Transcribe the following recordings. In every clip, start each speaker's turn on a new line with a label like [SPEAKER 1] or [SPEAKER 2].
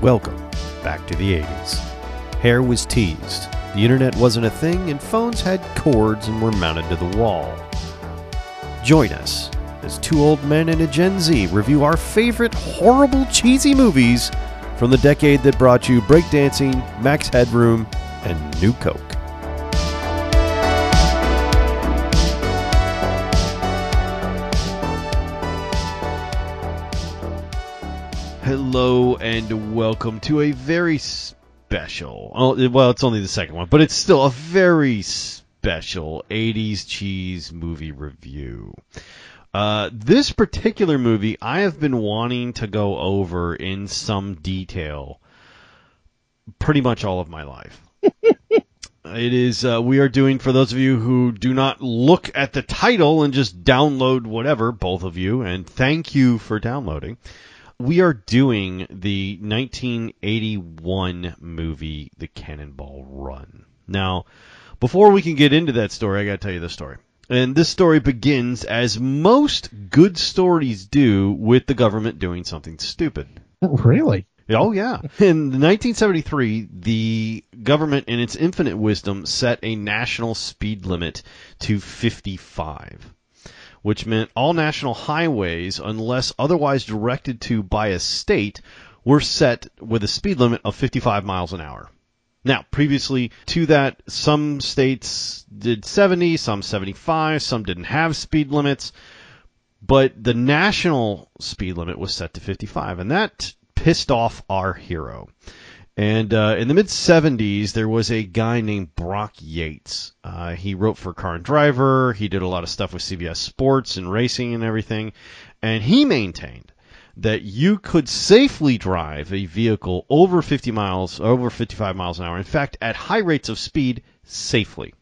[SPEAKER 1] Welcome back to the 80s. Hair was teased, the internet wasn't a thing, and phones had cords and were mounted to the wall. Join us as two old men and a Gen Z review our favorite horrible, cheesy movies from the decade that brought you breakdancing, Max Headroom, and New Coke. Hello and welcome to a very special. oh, Well, it's only the second one, but it's still a very special 80s cheese movie review. Uh, this particular movie I have been wanting to go over in some detail pretty much all of my life. it is, uh, we are doing, for those of you who do not look at the title and just download whatever, both of you, and thank you for downloading we are doing the 1981 movie, The Cannonball Run. Now, before we can get into that story, I got to tell you the story. And this story begins, as most good stories do, with the government doing something stupid.
[SPEAKER 2] Really?
[SPEAKER 1] Oh, yeah. In 1973, the government, in its infinite wisdom, set a national speed limit to 55 which meant all national highways, unless otherwise directed to by a state, were set with a speed limit of 55 miles an hour. Now, previously to that, some states did 70, some 75, some didn't have speed limits, but the national speed limit was set to 55, and that pissed off our hero. And uh, in the mid 70s, there was a guy named Brock Yates. Uh, he wrote for Car and Driver. He did a lot of stuff with CBS Sports and racing and everything. And he maintained that you could safely drive a vehicle over 50 miles, over 55 miles an hour. In fact, at high rates of speed, safely.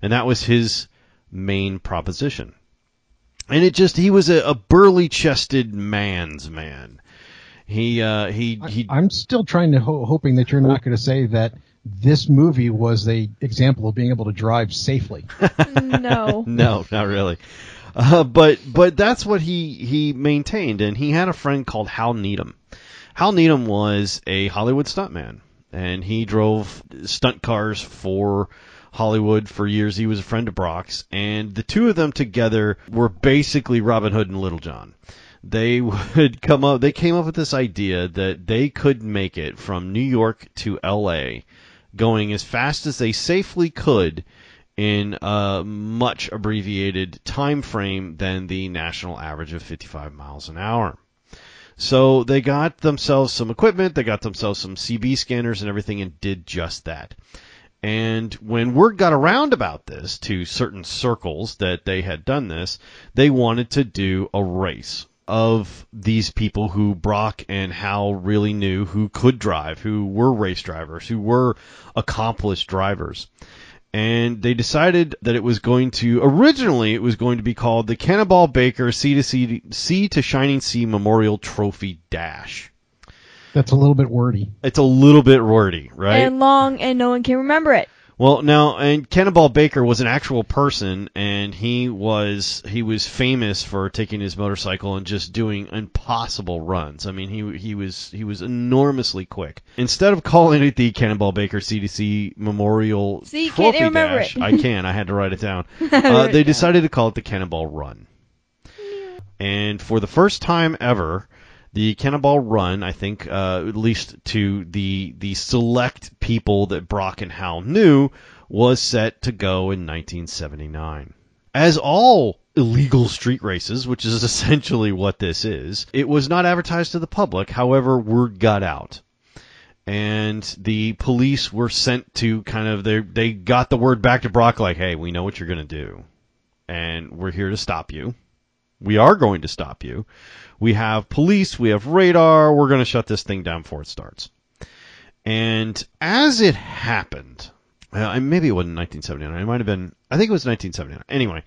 [SPEAKER 1] And that was his main proposition. And it just, he was a, a burly chested man's man. He uh, he he.
[SPEAKER 2] I'm still trying to ho- hoping that you're not going to say that this movie was a example of being able to drive safely.
[SPEAKER 3] no.
[SPEAKER 1] no, not really. Uh, but but that's what he he maintained, and he had a friend called Hal Needham. Hal Needham was a Hollywood stuntman, and he drove stunt cars for Hollywood for years. He was a friend of Brock's, and the two of them together were basically Robin Hood and Little John they would come up they came up with this idea that they could make it from New York to LA going as fast as they safely could in a much abbreviated time frame than the national average of 55 miles an hour. So they got themselves some equipment, they got themselves some CB scanners and everything and did just that. And when word got around about this to certain circles that they had done this, they wanted to do a race of these people who Brock and Hal really knew who could drive, who were race drivers, who were accomplished drivers. And they decided that it was going to originally it was going to be called the Cannonball Baker Sea to Sea, sea to Shining Sea Memorial Trophy Dash.
[SPEAKER 2] That's a little bit wordy.
[SPEAKER 1] It's a little bit wordy, right?
[SPEAKER 3] And long, and no one can remember it.
[SPEAKER 1] Well, now, and Cannonball Baker was an actual person, and he was he was famous for taking his motorcycle and just doing impossible runs. I mean, he he was he was enormously quick. Instead of calling it the Cannonball Baker CDC Memorial
[SPEAKER 3] See,
[SPEAKER 1] Trophy
[SPEAKER 3] can't remember
[SPEAKER 1] Dash,
[SPEAKER 3] it.
[SPEAKER 1] I can. I had to write it down. Uh, they decided to call it the Cannonball Run. And for the first time ever, the Cannonball Run, I think, uh, at least to the the select people that Brock and Hal knew, was set to go in 1979. As all illegal street races, which is essentially what this is, it was not advertised to the public. However, word got out. And the police were sent to kind of they they got the word back to Brock like, "Hey, we know what you're going to do, and we're here to stop you. We are going to stop you." We have police, we have radar, we're going to shut this thing down before it starts. And as it happened, uh, maybe it wasn't 1979, it might have been, I think it was 1979. Anyway,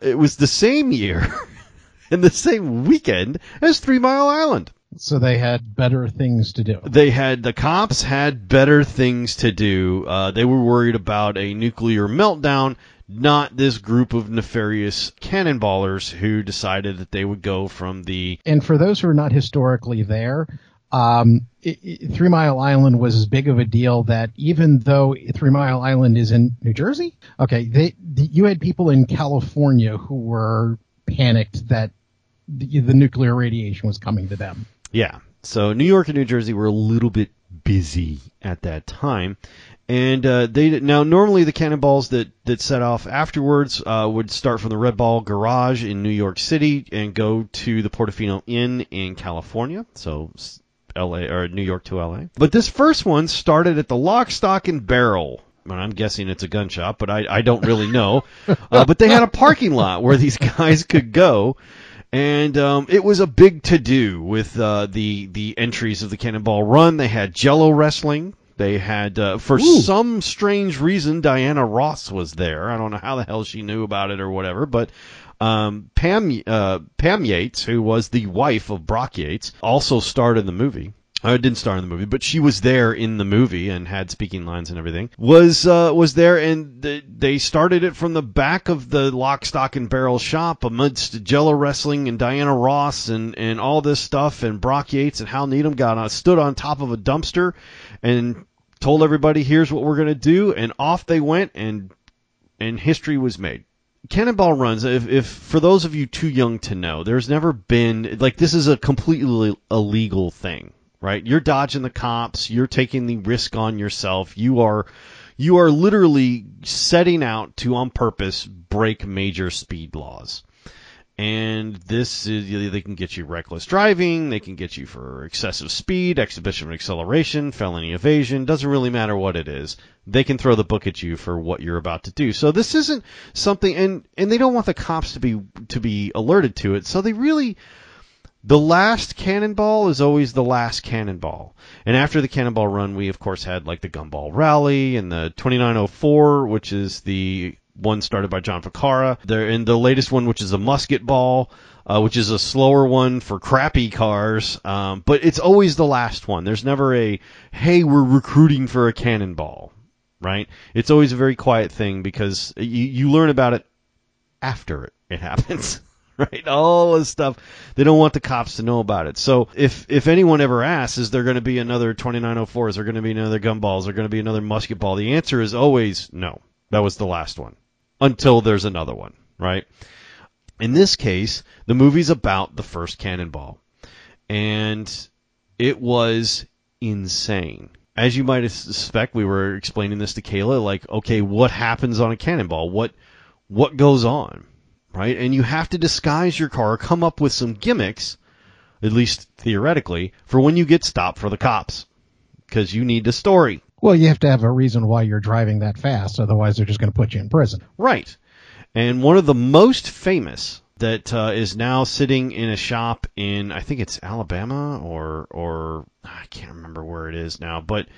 [SPEAKER 1] it was the same year and the same weekend as Three Mile Island.
[SPEAKER 2] So they had better things to do.
[SPEAKER 1] They had the cops had better things to do. Uh, they were worried about a nuclear meltdown, not this group of nefarious cannonballers who decided that they would go from the
[SPEAKER 2] And for those who are not historically there, um, it, it, Three Mile Island was as big of a deal that even though Three Mile Island is in New Jersey, okay, they the, you had people in California who were panicked that the, the nuclear radiation was coming to them.
[SPEAKER 1] Yeah. So New York and New Jersey were a little bit busy at that time. And uh, they now normally the cannonballs that, that set off afterwards uh, would start from the Red Ball Garage in New York City and go to the Portofino Inn in California. So L.A. or New York to L.A. But this first one started at the Lock, Stock, and Barrel. And I'm guessing it's a gun shop, but I, I don't really know. uh, but they had a parking lot where these guys could go and um, it was a big to do with uh, the the entries of the Cannonball Run. They had Jello wrestling. They had, uh, for
[SPEAKER 2] Ooh.
[SPEAKER 1] some strange reason, Diana Ross was there. I don't know how the hell she knew about it or whatever, but um, Pam uh, Pam Yates, who was the wife of Brock Yates, also starred in the movie. I didn't star in the movie, but she was there in the movie and had speaking lines and everything. Was uh, was there, and th- they started it from the back of the lock, stock, and barrel shop amidst Jello wrestling and Diana Ross and and all this stuff. And Brock Yates and Hal Needham got on, stood on top of a dumpster and told everybody, "Here's what we're gonna do," and off they went, and and history was made. Cannonball runs. If, if for those of you too young to know, there's never been like this is a completely illegal thing right? You're dodging the cops, you're taking the risk on yourself. You are you are literally setting out to on purpose break major speed laws. And this is they can get you reckless driving, they can get you for excessive speed, exhibition of acceleration, felony evasion, doesn't really matter what it is. They can throw the book at you for what you're about to do. So this isn't something and and they don't want the cops to be to be alerted to it. So they really the last cannonball is always the last cannonball. And after the cannonball run, we of course had like the gumball rally and the 2904, which is the one started by John Ficarra. There in the latest one, which is a musket ball, uh, which is a slower one for crappy cars. Um, but it's always the last one. There's never a hey, we're recruiting for a cannonball, right? It's always a very quiet thing because you you learn about it after it, happens. right? All this stuff. They don't want the cops to know about it. So if if anyone ever asks, is there going to be another 2904? Is there going to be another gumball? Is there going to be another musket ball? The answer is always no. That was the last one. Until there's another one, right? In this case, the movie's about the first cannonball. And it was insane. As you might suspect, we were explaining this to Kayla, like, okay, what happens on a cannonball? What what goes on? right? And you have to disguise your car, come up with some gimmicks, at least theoretically, for when you get stopped for the cops, because you need a story.
[SPEAKER 2] Well, you have to have a reason why you're driving that fast, otherwise they're just going to put you in prison.
[SPEAKER 1] Right. And one of the most famous that uh, is now sitting in a shop in I think it's Alabama or or I can't remember where it is now, but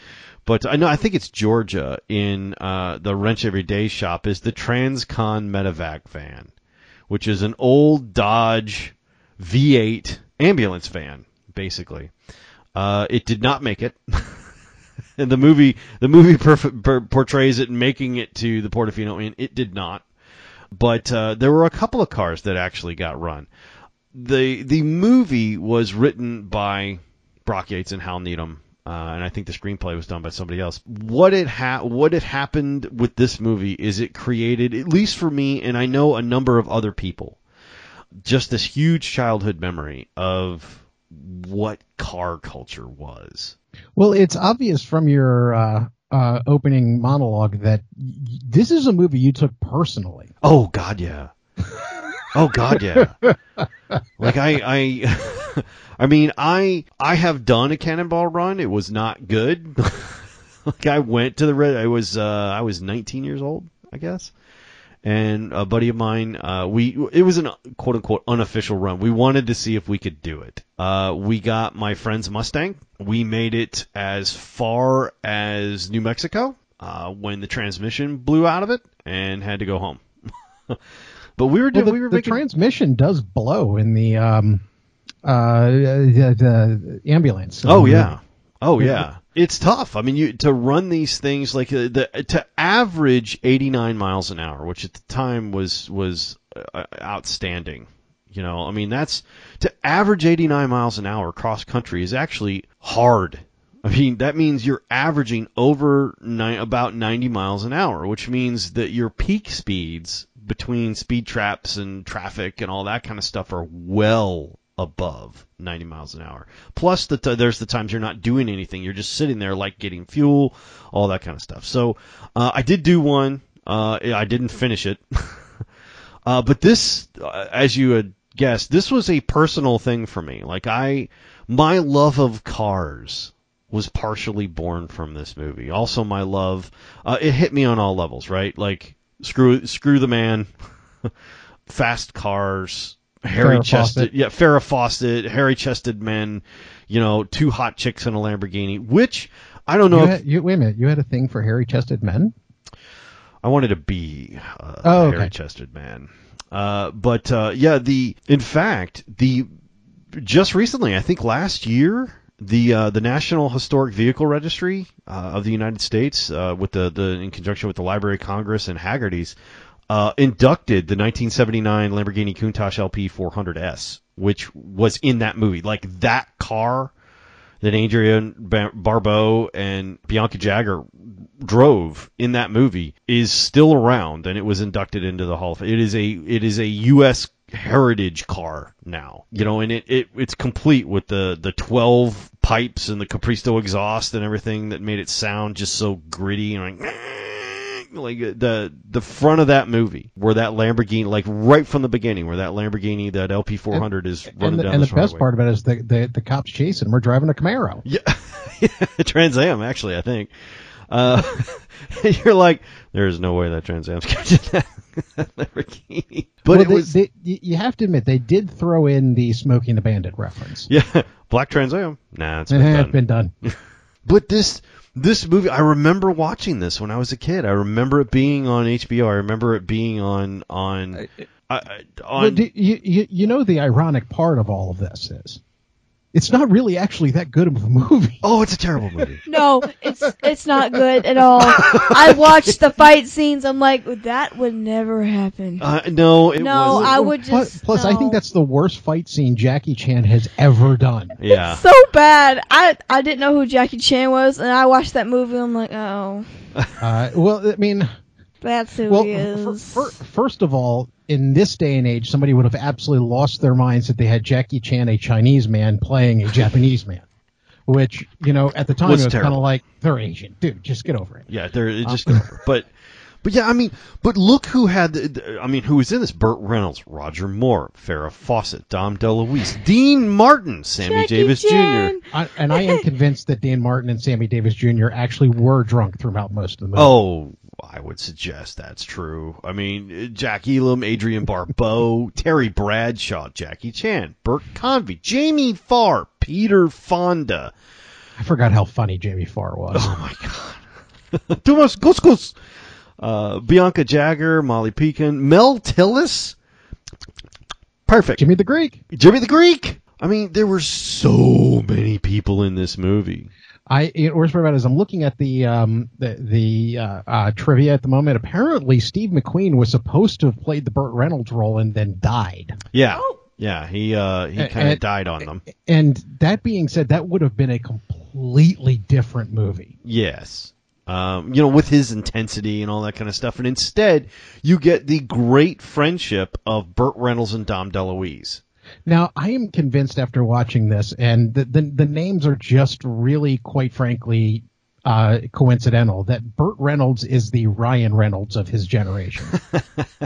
[SPEAKER 1] but I know I think it's Georgia in uh, the Wrench Everyday shop is the Transcon Medevac van which is an old Dodge V8 ambulance van, basically. Uh, it did not make it. and the movie, the movie perf- per- portrays it making it to the Portofino Inn. It did not. But uh, there were a couple of cars that actually got run. the The movie was written by Brock Yates and Hal Needham, uh, and I think the screenplay was done by somebody else. What it ha- what had happened with this movie is it created, at least for me, and I know a number of other people, just this huge childhood memory of what car culture was.
[SPEAKER 2] Well, it's obvious from your uh, uh, opening monologue that y- this is a movie you took personally.
[SPEAKER 1] Oh God, yeah. oh God, yeah. like I, I, I mean, I, I have done a cannonball run. It was not good. like I went to the red. I was, uh, I was 19 years old, I guess. And a buddy of mine, uh, we, it was an quote unquote unofficial run. We wanted to see if we could do it. Uh, we got my friend's Mustang. We made it as far as New Mexico, uh, when the transmission blew out of it and had to go home. but we were
[SPEAKER 2] Well, the,
[SPEAKER 1] we were
[SPEAKER 2] the
[SPEAKER 1] making,
[SPEAKER 2] transmission does blow in the um, uh, the, the ambulance.
[SPEAKER 1] Oh
[SPEAKER 2] Um,
[SPEAKER 1] yeah. Oh yeah. It's tough. I mean, you to run these things like uh, the to average 89 miles an hour, which at the time was was uh, outstanding. You know, I mean that's to average 89 miles an hour cross country is actually hard I mean, that means you're averaging over ni- about 90 miles an hour, which means that your peak speeds between speed traps and traffic and all that kind of stuff are well above 90 miles an hour. Plus, the t- there's the times you're not doing anything. You're just sitting there, like getting fuel, all that kind of stuff. So, uh, I did do one. Uh, I didn't finish it. uh, but this, uh, as you had guessed, this was a personal thing for me. Like, I, my love of cars was partially born from this movie. Also, my love, uh, it hit me on all levels, right? Like, screw, screw the man, fast cars, hairy chested, yeah, Farrah Fawcett, hairy chested men, you know, two hot chicks in a Lamborghini, which I don't know
[SPEAKER 2] You
[SPEAKER 1] if
[SPEAKER 2] had, you, wait a minute. You had a thing for hairy chested men?
[SPEAKER 1] I wanted to be uh,
[SPEAKER 2] Oh,
[SPEAKER 1] a
[SPEAKER 2] okay.
[SPEAKER 1] hairy chested man. Uh, but uh, yeah, the in fact the just recently, I think last year, the uh, the National Historic Vehicle Registry uh, of the United States, uh, with the, the in conjunction with the Library of Congress and Hagerty's, uh, inducted the 1979 Lamborghini Countach LP 400S, which was in that movie. Like that car that Andrea Bar- Barbeau and Bianca Jagger drove in that movie is still around, and it was inducted into the Hall of Fame. It is a it is a U.S. heritage car now, you know, and it, it it's complete with the the 12 pipes and the Capristo exhaust and everything that made it sound just so gritty and like. Like uh, the the front of that movie, where that Lamborghini, like right from the beginning, where that Lamborghini, that LP 400 is running
[SPEAKER 2] And the,
[SPEAKER 1] down
[SPEAKER 2] and the best part about it is the, the, the cops chasing. We're driving a Camaro.
[SPEAKER 1] Yeah, Trans Am actually, I think. Uh, you're like, there's no way that Trans Am's catching that Lamborghini. But
[SPEAKER 2] Well,
[SPEAKER 1] it
[SPEAKER 2] they-
[SPEAKER 1] was,
[SPEAKER 2] they- you have to admit, they did throw in the Smokey and the Bandit reference.
[SPEAKER 1] yeah, Black Trans Am. Nah, it's been
[SPEAKER 2] it's
[SPEAKER 1] done.
[SPEAKER 2] been done.
[SPEAKER 1] But this this movie, I remember watching this when I was a kid. I remember it being on HBO. I remember it being on on I, I, uh, on.
[SPEAKER 2] But do, you, you, you know the ironic part of all of this is, it's not really actually that good of a movie.
[SPEAKER 1] oh, it's a terrible movie.
[SPEAKER 3] No, it's it's not good at all. I watched the fight scenes. I'm like, that would never happen.
[SPEAKER 1] Uh, no, it
[SPEAKER 3] no,
[SPEAKER 1] wasn't.
[SPEAKER 3] I would just.
[SPEAKER 2] plus I think that's the worst fight scene Jackie Chan has ever done.
[SPEAKER 1] yeah.
[SPEAKER 3] so bad. I I didn't know who Jackie Chan was, and I watched that movie. And I'm like, oh,
[SPEAKER 2] Uh, well, I mean,
[SPEAKER 3] that's who
[SPEAKER 2] well,
[SPEAKER 3] he
[SPEAKER 2] fir-
[SPEAKER 3] is.
[SPEAKER 2] fir- first of all, in this day and age, somebody would have absolutely lost their minds that they had Jackie Chan, a Chinese man, playing a Japanese man. Which, you know, at the time
[SPEAKER 1] Was
[SPEAKER 2] it was kind of like, they're Asian. Dude, just get over it.
[SPEAKER 1] Yeah, they're it uh, just but but yeah, I mean, but look who had the, the- I mean, who was in this? Burt Reynolds, Roger Moore, Farrah Fawcett, Dom DeLuise, Dean Martin, Sammy
[SPEAKER 3] Jackie
[SPEAKER 1] Davis
[SPEAKER 3] Chan.
[SPEAKER 1] Jr.
[SPEAKER 2] I, and I am convinced that Dan Martin and Sammy Davis Jr. actually were drunk throughout most of the movie.
[SPEAKER 1] Oh, I would suggest that's true. I mean, Jack Elam, Adrienne Barbeau, Terry Bradshaw, Jackie Chan, Bert Convy, Jamie Farr, Peter Fonda.
[SPEAKER 2] I forgot how funny Jamie Farr was.
[SPEAKER 1] Oh my god. Thomas Guskus. Uh, Bianca Jagger, Molly Picon, Mel Tillis. Perfect.
[SPEAKER 2] Jimmy the Greek.
[SPEAKER 1] Jimmy the Greek. I mean, there were so many people in this movie.
[SPEAKER 2] I it worst part about is I'm looking at the um the the uh, uh, trivia at the moment. Apparently, Steve McQueen was supposed to have played the Burt Reynolds role and then died.
[SPEAKER 1] Yeah.
[SPEAKER 3] Oh.
[SPEAKER 1] Yeah, he uh he kind of died on them.
[SPEAKER 2] And that being said, that would have been a completely different movie.
[SPEAKER 1] Yes. Um, you know, with his intensity and all that kind of stuff. And instead, you get the great friendship of Burt Reynolds and Dom DeLuise.
[SPEAKER 2] Now, I am convinced after watching this, and the the, the names are just really, quite frankly, uh, coincidental. That Burt Reynolds is the Ryan Reynolds of his generation.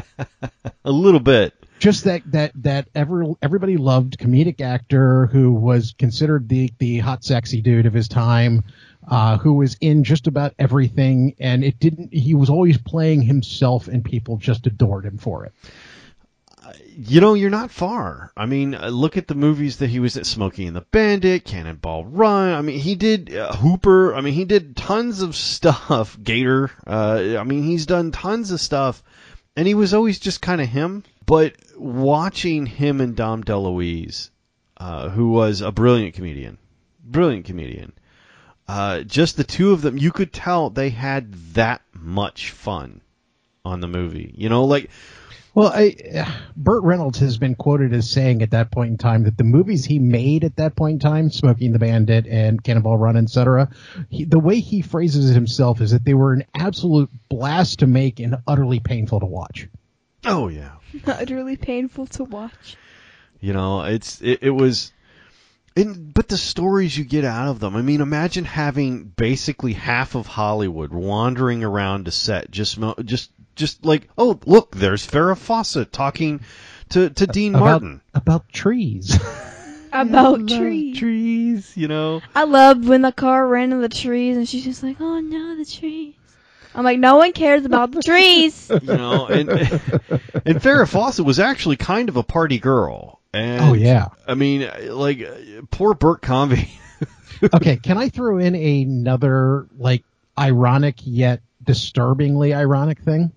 [SPEAKER 1] A little bit.
[SPEAKER 2] just that that that ever everybody loved comedic actor who was considered the the hot sexy dude of his time uh, who was in just about everything and it didn't he was always playing himself and people just adored him for it
[SPEAKER 1] You know, you're not far. I mean, uh, look at the movies that he was at Smokey and the Bandit, Cannonball Run. I mean, he did uh, Hooper. I mean, he did tons of stuff. Gator. Uh, I mean, he's done tons of stuff, and he was always just kind of him. But watching him and Dom DeLuise, uh, who was a brilliant comedian, brilliant comedian, uh, just the two of them, you could tell they had that much fun on the movie. You know, like
[SPEAKER 2] Well, I, uh, Burt Reynolds has been quoted as saying at that point in time that the movies he made at that point in time, Smokey and the Bandit and Cannonball Run, etc., he, the way he phrases it himself is that they were an absolute blast to make and utterly painful to watch.
[SPEAKER 1] oh yeah,
[SPEAKER 3] Utterly painful to watch.
[SPEAKER 1] You know, it's it, it was, and but the stories you get out of them. I mean, imagine having basically half of Hollywood wandering around a set, just just just like, oh look, there's Farrah Fawcett talking to to Dean
[SPEAKER 2] About,
[SPEAKER 1] Martin
[SPEAKER 2] about trees.
[SPEAKER 3] About
[SPEAKER 1] Love
[SPEAKER 3] trees.
[SPEAKER 1] trees. You know,
[SPEAKER 3] I loved when the car ran into the trees and she's just like, oh no, the trees. I'm like, no one cares about the trees.
[SPEAKER 1] you know, and and Farrah Fawcett was actually kind of a party girl. And
[SPEAKER 2] oh yeah.
[SPEAKER 1] I mean, like poor Bert Convy.
[SPEAKER 2] okay, can I throw in another like ironic yet disturbingly ironic thing?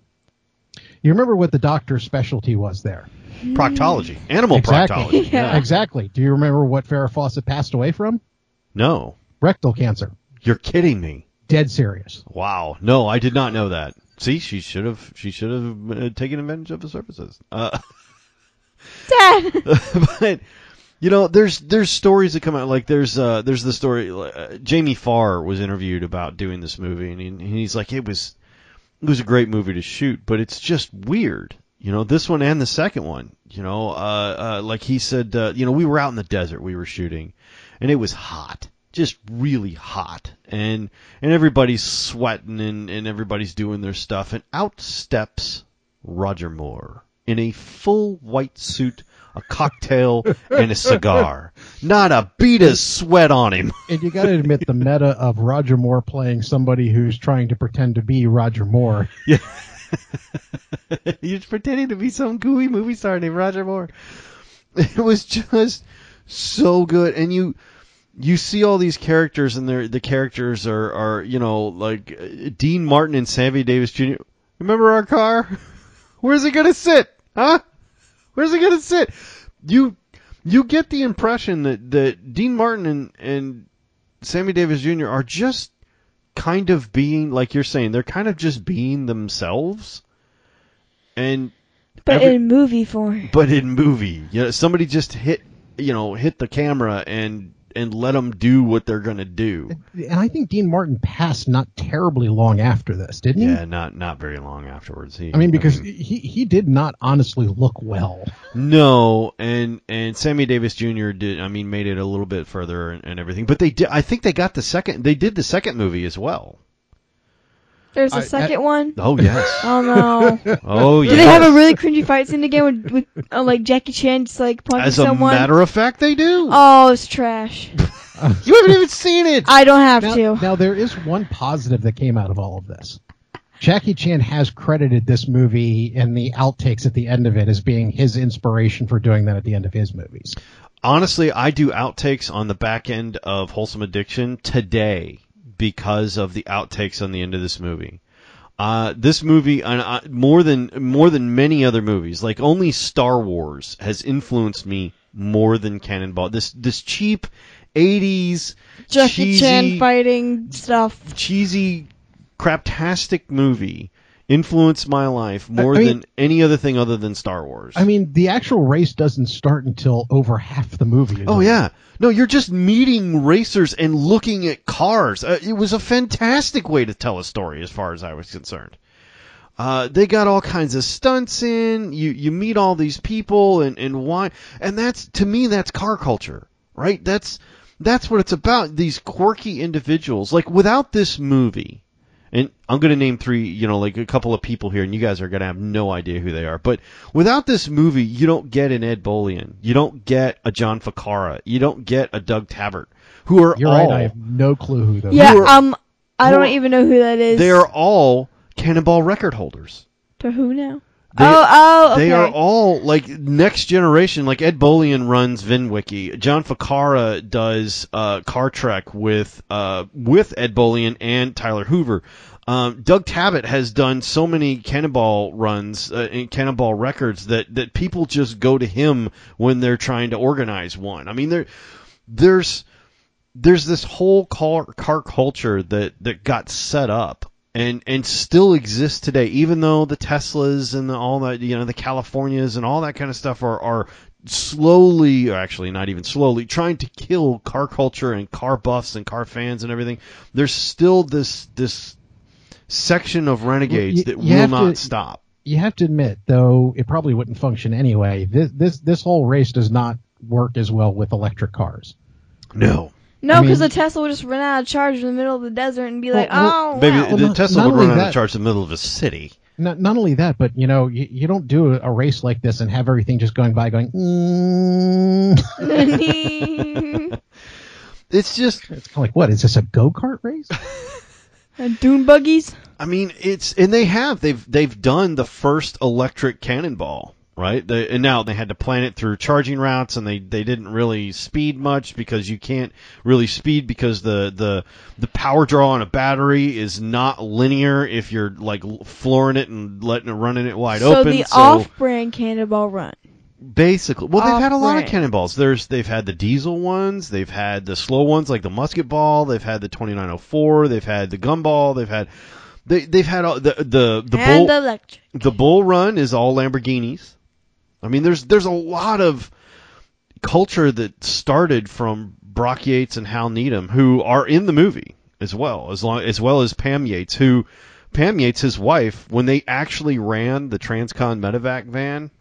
[SPEAKER 2] You remember what the doctor's specialty was there?
[SPEAKER 1] proctology, animal
[SPEAKER 2] Exactly.
[SPEAKER 1] proctology.
[SPEAKER 3] Yeah.
[SPEAKER 2] Exactly. Do you remember what Farrah Fawcett passed away from?
[SPEAKER 1] No,
[SPEAKER 2] Rectal cancer.
[SPEAKER 1] you're kidding me.
[SPEAKER 2] Dead serious.
[SPEAKER 1] Wow. No, I did not know that. See, she should have. She should have uh, taken advantage of the services. Uh,
[SPEAKER 3] Dad.
[SPEAKER 1] but you know, there's there's stories that come out. Like there's uh there's the story. Uh, Jamie Farr was interviewed about doing this movie, and, he, and he's like, it was it was a great movie to shoot, but it's just weird. You know, this one and the second one. You know, uh, uh like he said, uh, you know, we were out in the desert, we were shooting, and it was hot. Just really hot, and and everybody's sweating and, and everybody's doing their stuff, and out steps Roger Moore in a full white suit, a cocktail, and a cigar. Not a bead of sweat on him.
[SPEAKER 2] And you got to admit the meta of Roger Moore playing somebody who's trying to pretend to be Roger Moore. Yeah.
[SPEAKER 1] He's pretending to be some gooey movie star named Roger Moore. It was just so good, and you you see all these characters, and the characters are are you know like uh, Dean Martin and Sammy Davis Jr. Remember our car? Where's it gonna sit? Huh? Where's it gonna sit? You you get the impression that that Dean Martin and and Sammy Davis Jr. are just kind of being like you're saying they're kind of just being themselves and
[SPEAKER 3] But
[SPEAKER 1] every-
[SPEAKER 3] in movie form.
[SPEAKER 1] but in movie you know somebody just hit you know hit the camera and and let them do what they're gonna do
[SPEAKER 2] And I think Dean Martin passed not terribly long after this, didn't he?
[SPEAKER 1] yeah not not very long afterwards he
[SPEAKER 2] I mean, because he he did not honestly look well.
[SPEAKER 1] no and and Sammy Davis Jr. did I mean made it a little bit further and, and everything but they did I think they got the second they did the second movie as well
[SPEAKER 3] There's a
[SPEAKER 2] I-
[SPEAKER 3] second one.
[SPEAKER 1] oh yes
[SPEAKER 3] Oh no.
[SPEAKER 1] oh yes.
[SPEAKER 3] Do they have a really cringy fight scene again with, with uh, like Jackie Chan just like punching
[SPEAKER 1] as a
[SPEAKER 3] someone?
[SPEAKER 1] matter of fact they do
[SPEAKER 3] oh, it's trash.
[SPEAKER 1] you haven't even seen it
[SPEAKER 3] I don't have
[SPEAKER 2] Now,
[SPEAKER 3] to.
[SPEAKER 2] now there is one positive that came out of all of this. Jackie Chan has credited this movie and the outtakes at the end of it as being his inspiration for doing that at the end of his movies.
[SPEAKER 1] honestly, I do outtakes on the back end of Wholesome Addiction today because of the outtakes on the end of this movie. Uh, this movie, and I, more than more than many other movies, like only Star Wars has influenced me more than Cannonball. This this cheap '80s
[SPEAKER 3] Jackie
[SPEAKER 1] cheesy,
[SPEAKER 3] Chan fighting stuff.
[SPEAKER 1] cheesy, craptastic movie influenced my life more
[SPEAKER 2] I mean-
[SPEAKER 1] than any other thing other than Star Wars.
[SPEAKER 2] I mean, the actual race doesn't start until over half the movie.
[SPEAKER 1] Oh yeah, no, you're just meeting racers and looking at cars. Uh, it was a fantastic way to tell a story, as far as I was concerned. Uh, they got all kinds of stunts in. You you meet all these people and and why and that's to me that's car culture, right? That's that's what it's about. These quirky individuals. Like without this movie, and I'm going to name three, you know, like a couple of people here, and you guys are going to have no idea who they are. But without this movie, you don't get an Ed Bolian, you don't get a John Ficarra, you don't get a Doug Tabbutt, who are
[SPEAKER 2] You're
[SPEAKER 1] all
[SPEAKER 2] right. I have no clue who those.
[SPEAKER 3] Yeah,
[SPEAKER 1] Who are-
[SPEAKER 3] um, I don't
[SPEAKER 1] are-
[SPEAKER 3] even know who that is.
[SPEAKER 1] they are all Cannonball record holders.
[SPEAKER 3] To who now?
[SPEAKER 1] They-
[SPEAKER 3] oh, oh, okay.
[SPEAKER 1] They are all like next generation. Like Ed Bolian runs VinWiki. John Ficarra does uh, Car Trek with uh, with Ed Bolian and Tyler Hoover. Um, Doug Tabbutt has done so many Cannonball runs uh, and Cannonball records that that people just go to him when they're trying to organize one. I mean, there there's there's this whole car car culture that that got set up and and still exists today. Even though the Teslas and the, all that, you know, the Californias and all that kind of stuff are are slowly, or actually not even slowly, trying to kill car culture and car buffs and car fans and everything. There's still this this section of renegades
[SPEAKER 2] you-
[SPEAKER 1] that
[SPEAKER 2] you
[SPEAKER 1] will not
[SPEAKER 2] to-
[SPEAKER 1] stop.
[SPEAKER 2] You have to admit, though, it probably wouldn't function anyway. This this this whole race does not work as well with electric cars.
[SPEAKER 1] No,
[SPEAKER 3] No,
[SPEAKER 2] I
[SPEAKER 3] because
[SPEAKER 2] mean-
[SPEAKER 3] the Tesla would just run out of charge in the middle of the desert and be
[SPEAKER 2] Well,
[SPEAKER 3] like,
[SPEAKER 2] well,
[SPEAKER 3] "Oh,
[SPEAKER 1] baby,
[SPEAKER 3] wow."
[SPEAKER 2] Well,
[SPEAKER 1] the
[SPEAKER 2] not-
[SPEAKER 1] Tesla
[SPEAKER 2] not
[SPEAKER 1] would run
[SPEAKER 2] only
[SPEAKER 1] out of charge in the middle of a city.
[SPEAKER 2] Not not only that, but you know, you, you don't do a race like this and have everything just going by going. Mm.
[SPEAKER 1] It's just
[SPEAKER 2] It's kind of like what is this a go kart race?
[SPEAKER 3] And dune buggies.
[SPEAKER 1] I mean, it's and they have they've they've done the first electric cannonball, right? They, and now they had to plan it through charging routes, and they they didn't really speed much because you can't really speed because the the the power draw on a battery is not linear if you're like flooring it and letting it running it wide
[SPEAKER 3] so
[SPEAKER 1] open.
[SPEAKER 3] the
[SPEAKER 1] so the
[SPEAKER 3] off-brand cannonball run.
[SPEAKER 1] basically, well, they've had a lot of cannonballs. There's they've had the diesel ones, they've had the slow ones like the musket ball, they've had the 2904, they've had the gumball, they've had they they've had all, the the the
[SPEAKER 3] and
[SPEAKER 1] bull
[SPEAKER 3] electric.
[SPEAKER 1] the bull run is all Lamborghinis. I mean, there's there's a lot of culture that started from Brock Yates and Hal Needham, who are in the movie as well, as long as well as Pam Yates, who Pam Yates, his wife, when they actually ran the Transcon Medevac van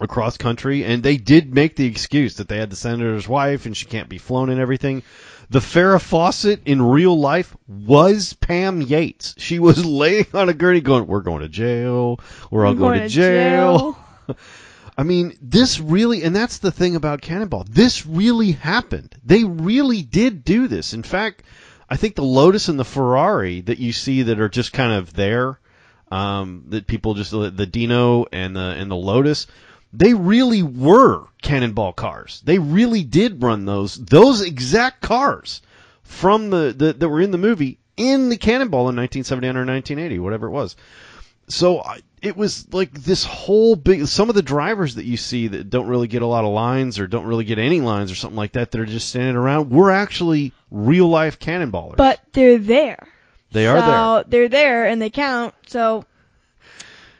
[SPEAKER 1] across country, and they did make the excuse that they had the senator's wife and she can't be flown and everything. The Farrah Fawcett in real life was Pam Yates. She was laying on a gurney going, "We're going to jail. We're all
[SPEAKER 3] I'm
[SPEAKER 1] going, to jail." I mean, this really, and that's the thing about Cannonball. This really happened. They really did do this. In fact, I think the Lotus and the Ferrari that you see that are just kind of there, um, that people just the Dino and the and the Lotus, they really were Cannonball cars. They really did run those those exact cars from the, the that were in the movie in the Cannonball in 1979 or 1980, whatever it was so it was like this whole big some of the drivers that you see that don't really get a lot of lines or don't really get any lines or something like that that are just standing around were actually real life cannonballers
[SPEAKER 3] But they're there.
[SPEAKER 1] they are there
[SPEAKER 3] They're there and they count. So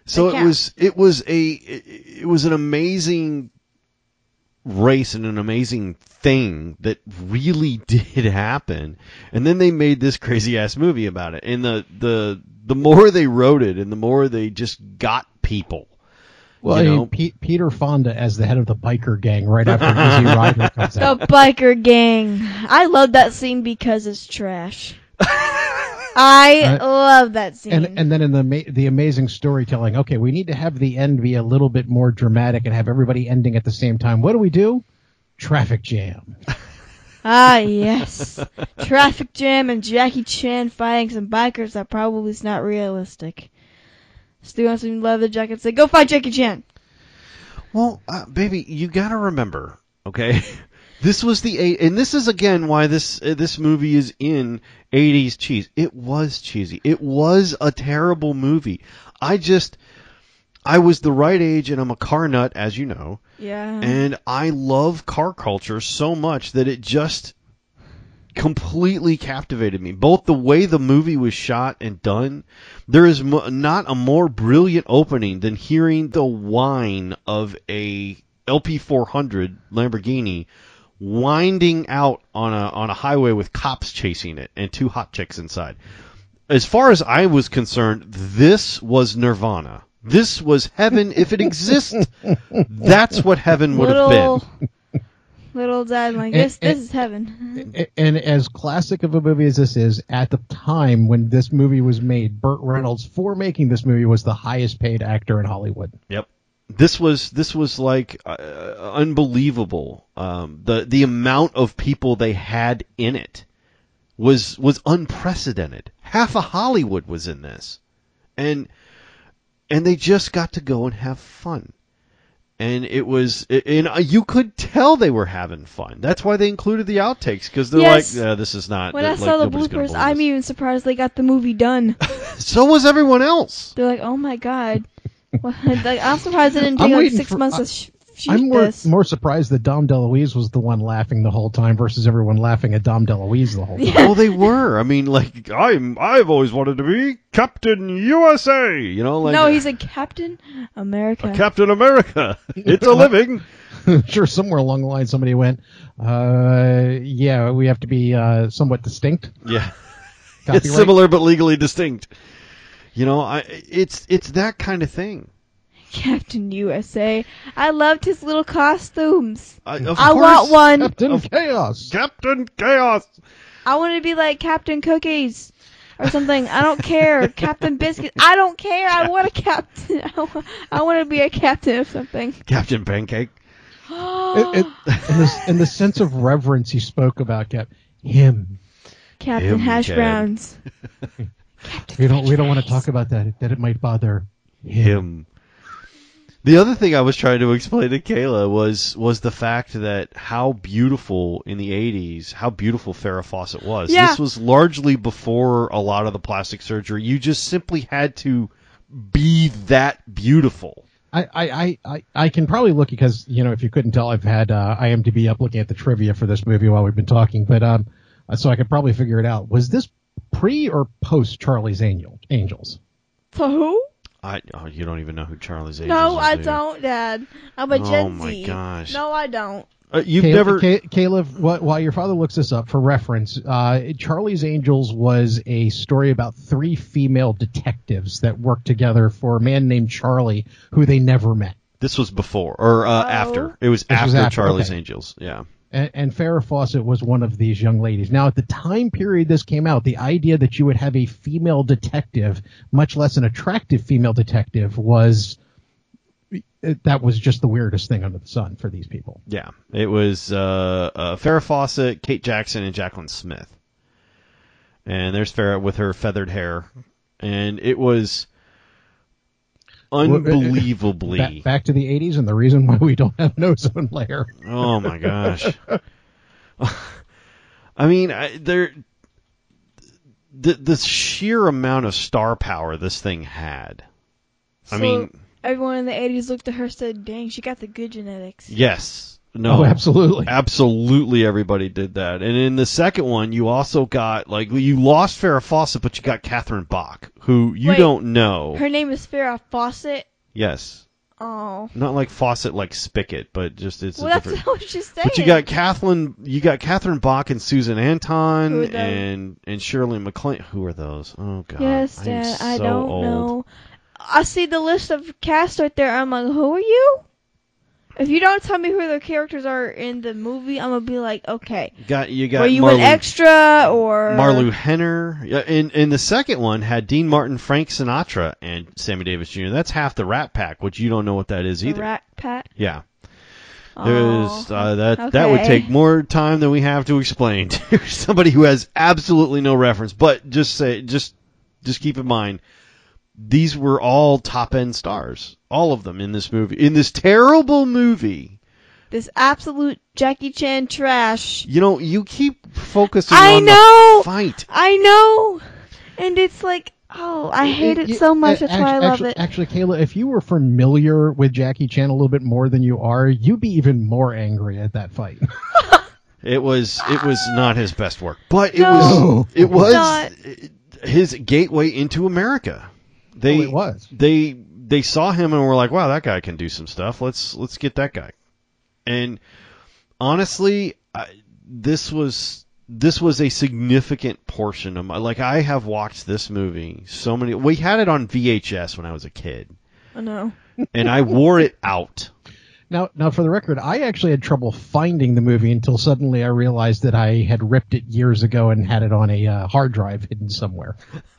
[SPEAKER 1] so
[SPEAKER 3] they
[SPEAKER 1] it
[SPEAKER 3] count.
[SPEAKER 1] was it was a it was an amazing race and an amazing thing that really did happen and then they made this crazy ass movie about it and the the the more they wrote it and the more they just got people
[SPEAKER 2] Well,
[SPEAKER 1] You
[SPEAKER 2] I mean, Pe- Peter Fonda as the head of the biker gang right after Easy Rider comes out.
[SPEAKER 3] the biker gang. I love that scene because it's trash. I
[SPEAKER 2] Uh,
[SPEAKER 3] love that scene.
[SPEAKER 2] And and then in the ma- the amazing storytelling, okay, we need to have the end be a little bit more dramatic and have everybody ending at the same time. What do we do? Traffic jam.
[SPEAKER 3] ah, yes. Traffic jam and Jackie Chan fighting some bikers that probably is not realistic. Stu on some leather jacket say, go fight Jackie Chan.
[SPEAKER 1] Well, uh, baby, you got to remember, okay? This was the eight, and this is again why this uh, this movie is in 80s cheese. It was cheesy. It was a terrible movie. I just I was the right age and I'm a car nut as you know,
[SPEAKER 3] Yeah.
[SPEAKER 1] and I love car culture so much that it just completely captivated me. Both the way the movie was shot and done, there is mo- not a more brilliant opening than hearing the whine of a LP400 Lamborghini winding out on a on a highway with cops chasing it and two hot chicks inside. As far as I was concerned, this was Nirvana. This was heaven if it exists. That's what heaven would have been.
[SPEAKER 3] little, little dad like
[SPEAKER 2] And-
[SPEAKER 3] this. This
[SPEAKER 2] and-
[SPEAKER 3] is heaven.
[SPEAKER 2] A- And as classic of a movie as this is, at the time when this movie was made, Burt Reynolds, for making this movie, was the highest paid actor in Hollywood.
[SPEAKER 1] Yep. This was this was like uh, unbelievable. Um, the the amount of people they had in it was was unprecedented. Half of Hollywood was in this, and and they just got to go and have fun. And it was, and you could tell they were having fun. That's why they included the outtakes because they're
[SPEAKER 3] Yes.
[SPEAKER 1] like, uh, "This is not."
[SPEAKER 3] When I
[SPEAKER 1] like,
[SPEAKER 3] saw the bloopers, I'm
[SPEAKER 1] this."
[SPEAKER 3] even surprised they got the movie done.
[SPEAKER 1] So was everyone else.
[SPEAKER 3] They're like, oh my god. What- like, I'm surprised it didn't take like six
[SPEAKER 2] for-
[SPEAKER 3] months
[SPEAKER 2] I-
[SPEAKER 3] to sh- Shoot
[SPEAKER 2] I'm more
[SPEAKER 3] this.
[SPEAKER 2] more surprised that Dom DeLuise was the one laughing the whole time versus everyone laughing at Dom DeLuise the whole time.
[SPEAKER 3] Yeah.
[SPEAKER 1] well, they were. I mean, like I'm. I've always wanted to be Captain USA. You know, like
[SPEAKER 3] no, he's a Captain America.
[SPEAKER 1] Captain America. It's a living.
[SPEAKER 2] sure, somewhere along the line somebody went, uh, yeah, we have to be uh, somewhat distinct.
[SPEAKER 1] Yeah.
[SPEAKER 2] Copyright.
[SPEAKER 1] It's similar but legally distinct. You know, I it's it's that kind of thing.
[SPEAKER 3] Captain USA. I loved his little costumes.
[SPEAKER 1] I, of
[SPEAKER 3] I want one.
[SPEAKER 2] Captain
[SPEAKER 1] Of-
[SPEAKER 2] Chaos.
[SPEAKER 1] Captain Chaos.
[SPEAKER 3] I want to be like Captain Cookies or something. I don't care. Captain Biscuit. I don't care. I want a captain. I wa- I want to be a captain of something.
[SPEAKER 1] Captain Pancake.
[SPEAKER 2] It- it- in, the, in the sense of reverence he spoke about, Cap, him.
[SPEAKER 3] Captain
[SPEAKER 1] Him,
[SPEAKER 3] Hash
[SPEAKER 1] Chad.
[SPEAKER 3] Browns.
[SPEAKER 2] We don't we don't want to talk about that. That it might bother
[SPEAKER 1] Him. The other thing I was trying to explain to Kayla was was the fact that how beautiful in the '80s, how beautiful Farrah Fawcett was.
[SPEAKER 3] Yeah.
[SPEAKER 1] This was largely before a lot of the plastic surgery. You just simply had to be that beautiful.
[SPEAKER 2] I, I, I, I, I can probably look because you know if you couldn't tell I've had uh, IMDb up looking at the trivia for this movie while we've been talking, but um, so I could probably figure it out. Was this pre or post Charlie's Angel Angels?
[SPEAKER 3] For who?
[SPEAKER 1] I oh, you don't even know who Charlie's Angels is.
[SPEAKER 3] No,
[SPEAKER 1] is,
[SPEAKER 3] I
[SPEAKER 1] do you?
[SPEAKER 3] don't, Dad. I'm a
[SPEAKER 1] Oh
[SPEAKER 3] Gen
[SPEAKER 1] my
[SPEAKER 3] Z.
[SPEAKER 1] gosh.
[SPEAKER 3] No, I don't.
[SPEAKER 1] Uh, you've
[SPEAKER 2] Kayla,
[SPEAKER 1] never
[SPEAKER 2] Ca- Kayla, wh- while your father looks this up for reference, uh, Charlie's Angels was a story about three female detectives that worked together for a man named Charlie who they never met.
[SPEAKER 1] This was before or uh,
[SPEAKER 3] Oh.
[SPEAKER 1] after. It was
[SPEAKER 2] This
[SPEAKER 1] after,
[SPEAKER 2] was after,
[SPEAKER 1] Charlie's
[SPEAKER 2] okay.
[SPEAKER 1] Angels. Yeah.
[SPEAKER 2] And, and Farrah Fawcett was one of these young ladies. Now, at the time period this came out, the idea that you would have a female detective, much less an attractive female detective, was that was just the weirdest thing under the sun for these people.
[SPEAKER 1] Yeah. It was uh, uh, Farrah Fawcett, Kate Jackson, and Jaclyn Smith. And there's Farrah with her feathered hair, and it was unbelievably.
[SPEAKER 2] Back, back to the 80s, and the reason why we don't have an ozone layer.
[SPEAKER 1] Oh my gosh. I mean, I, there the the sheer amount of star power this thing had. I mean,
[SPEAKER 3] everyone in the 80s looked at her and said, dang, she got the good genetics.
[SPEAKER 1] yes. No.
[SPEAKER 2] Oh, absolutely.
[SPEAKER 1] Absolutely everybody did that. And in the second one, you also got like you lost Farrah Fawcett, but you got Catherine Bach, who you
[SPEAKER 3] Wait,
[SPEAKER 1] don't know.
[SPEAKER 3] Her name is Farrah Fawcett.
[SPEAKER 1] yes.
[SPEAKER 3] Oh.
[SPEAKER 1] Not like Fawcett like Spigot, but just it's
[SPEAKER 3] Well,
[SPEAKER 1] a
[SPEAKER 3] that's
[SPEAKER 1] different
[SPEAKER 3] what she's saying.
[SPEAKER 1] But you got Kathleen, you got Catherine Bach and Susan Anton and and Shirley MacLaine. Who are those? Oh God,
[SPEAKER 3] Yes,
[SPEAKER 1] I'm
[SPEAKER 3] Dad.
[SPEAKER 1] Uh, so
[SPEAKER 3] I don't
[SPEAKER 1] old.
[SPEAKER 3] know. I see the list of cast right there. I'm like, who are you? If you don't tell me who the characters are in the movie, I'm gonna be like, okay.
[SPEAKER 1] You got you got
[SPEAKER 3] Were you an extra or
[SPEAKER 1] Marilu Henner. Yeah, in in the second one had Dean Martin, Frank Sinatra, and Sammy Davis Jr. That's half the Rat Pack, which you don't know what that is
[SPEAKER 3] the
[SPEAKER 1] either.
[SPEAKER 3] Rat Pack?
[SPEAKER 1] Yeah,
[SPEAKER 3] Oh,
[SPEAKER 1] there's uh, that that would take more time than we have to explain to somebody who has absolutely no reference. But just say just just keep in mind these were all top end stars, all of them in this movie, in this terrible movie.
[SPEAKER 3] this absolute Jackie Chan trash.
[SPEAKER 1] You know, you keep focusing
[SPEAKER 3] I
[SPEAKER 1] on
[SPEAKER 3] know.
[SPEAKER 1] the fight.
[SPEAKER 3] I know, and it's like, oh, I hate it
[SPEAKER 2] You-
[SPEAKER 3] so much.
[SPEAKER 2] a-
[SPEAKER 3] That's why I love
[SPEAKER 2] actually,
[SPEAKER 3] it.
[SPEAKER 2] Actually, Kayla, if you were familiar with Jackie Chan a little bit more than you are, you'd be even more angry at that fight.
[SPEAKER 1] It was it was not his best work, but it
[SPEAKER 3] No.
[SPEAKER 1] was it was
[SPEAKER 3] Not.
[SPEAKER 1] his gateway into America. They
[SPEAKER 2] Oh, it was.
[SPEAKER 1] they they saw him and were like, "Wow, that guy can do some stuff. Let's let's get that guy." And honestly, I, this was this was a significant portion of my like I have watched this movie so many. We had it on VHS when I was a kid,
[SPEAKER 3] I know.
[SPEAKER 1] and I wore it out.
[SPEAKER 2] Now, now for the record, I actually had trouble finding the movie until suddenly I realized that I had ripped it years ago and had it on a uh, hard drive hidden somewhere.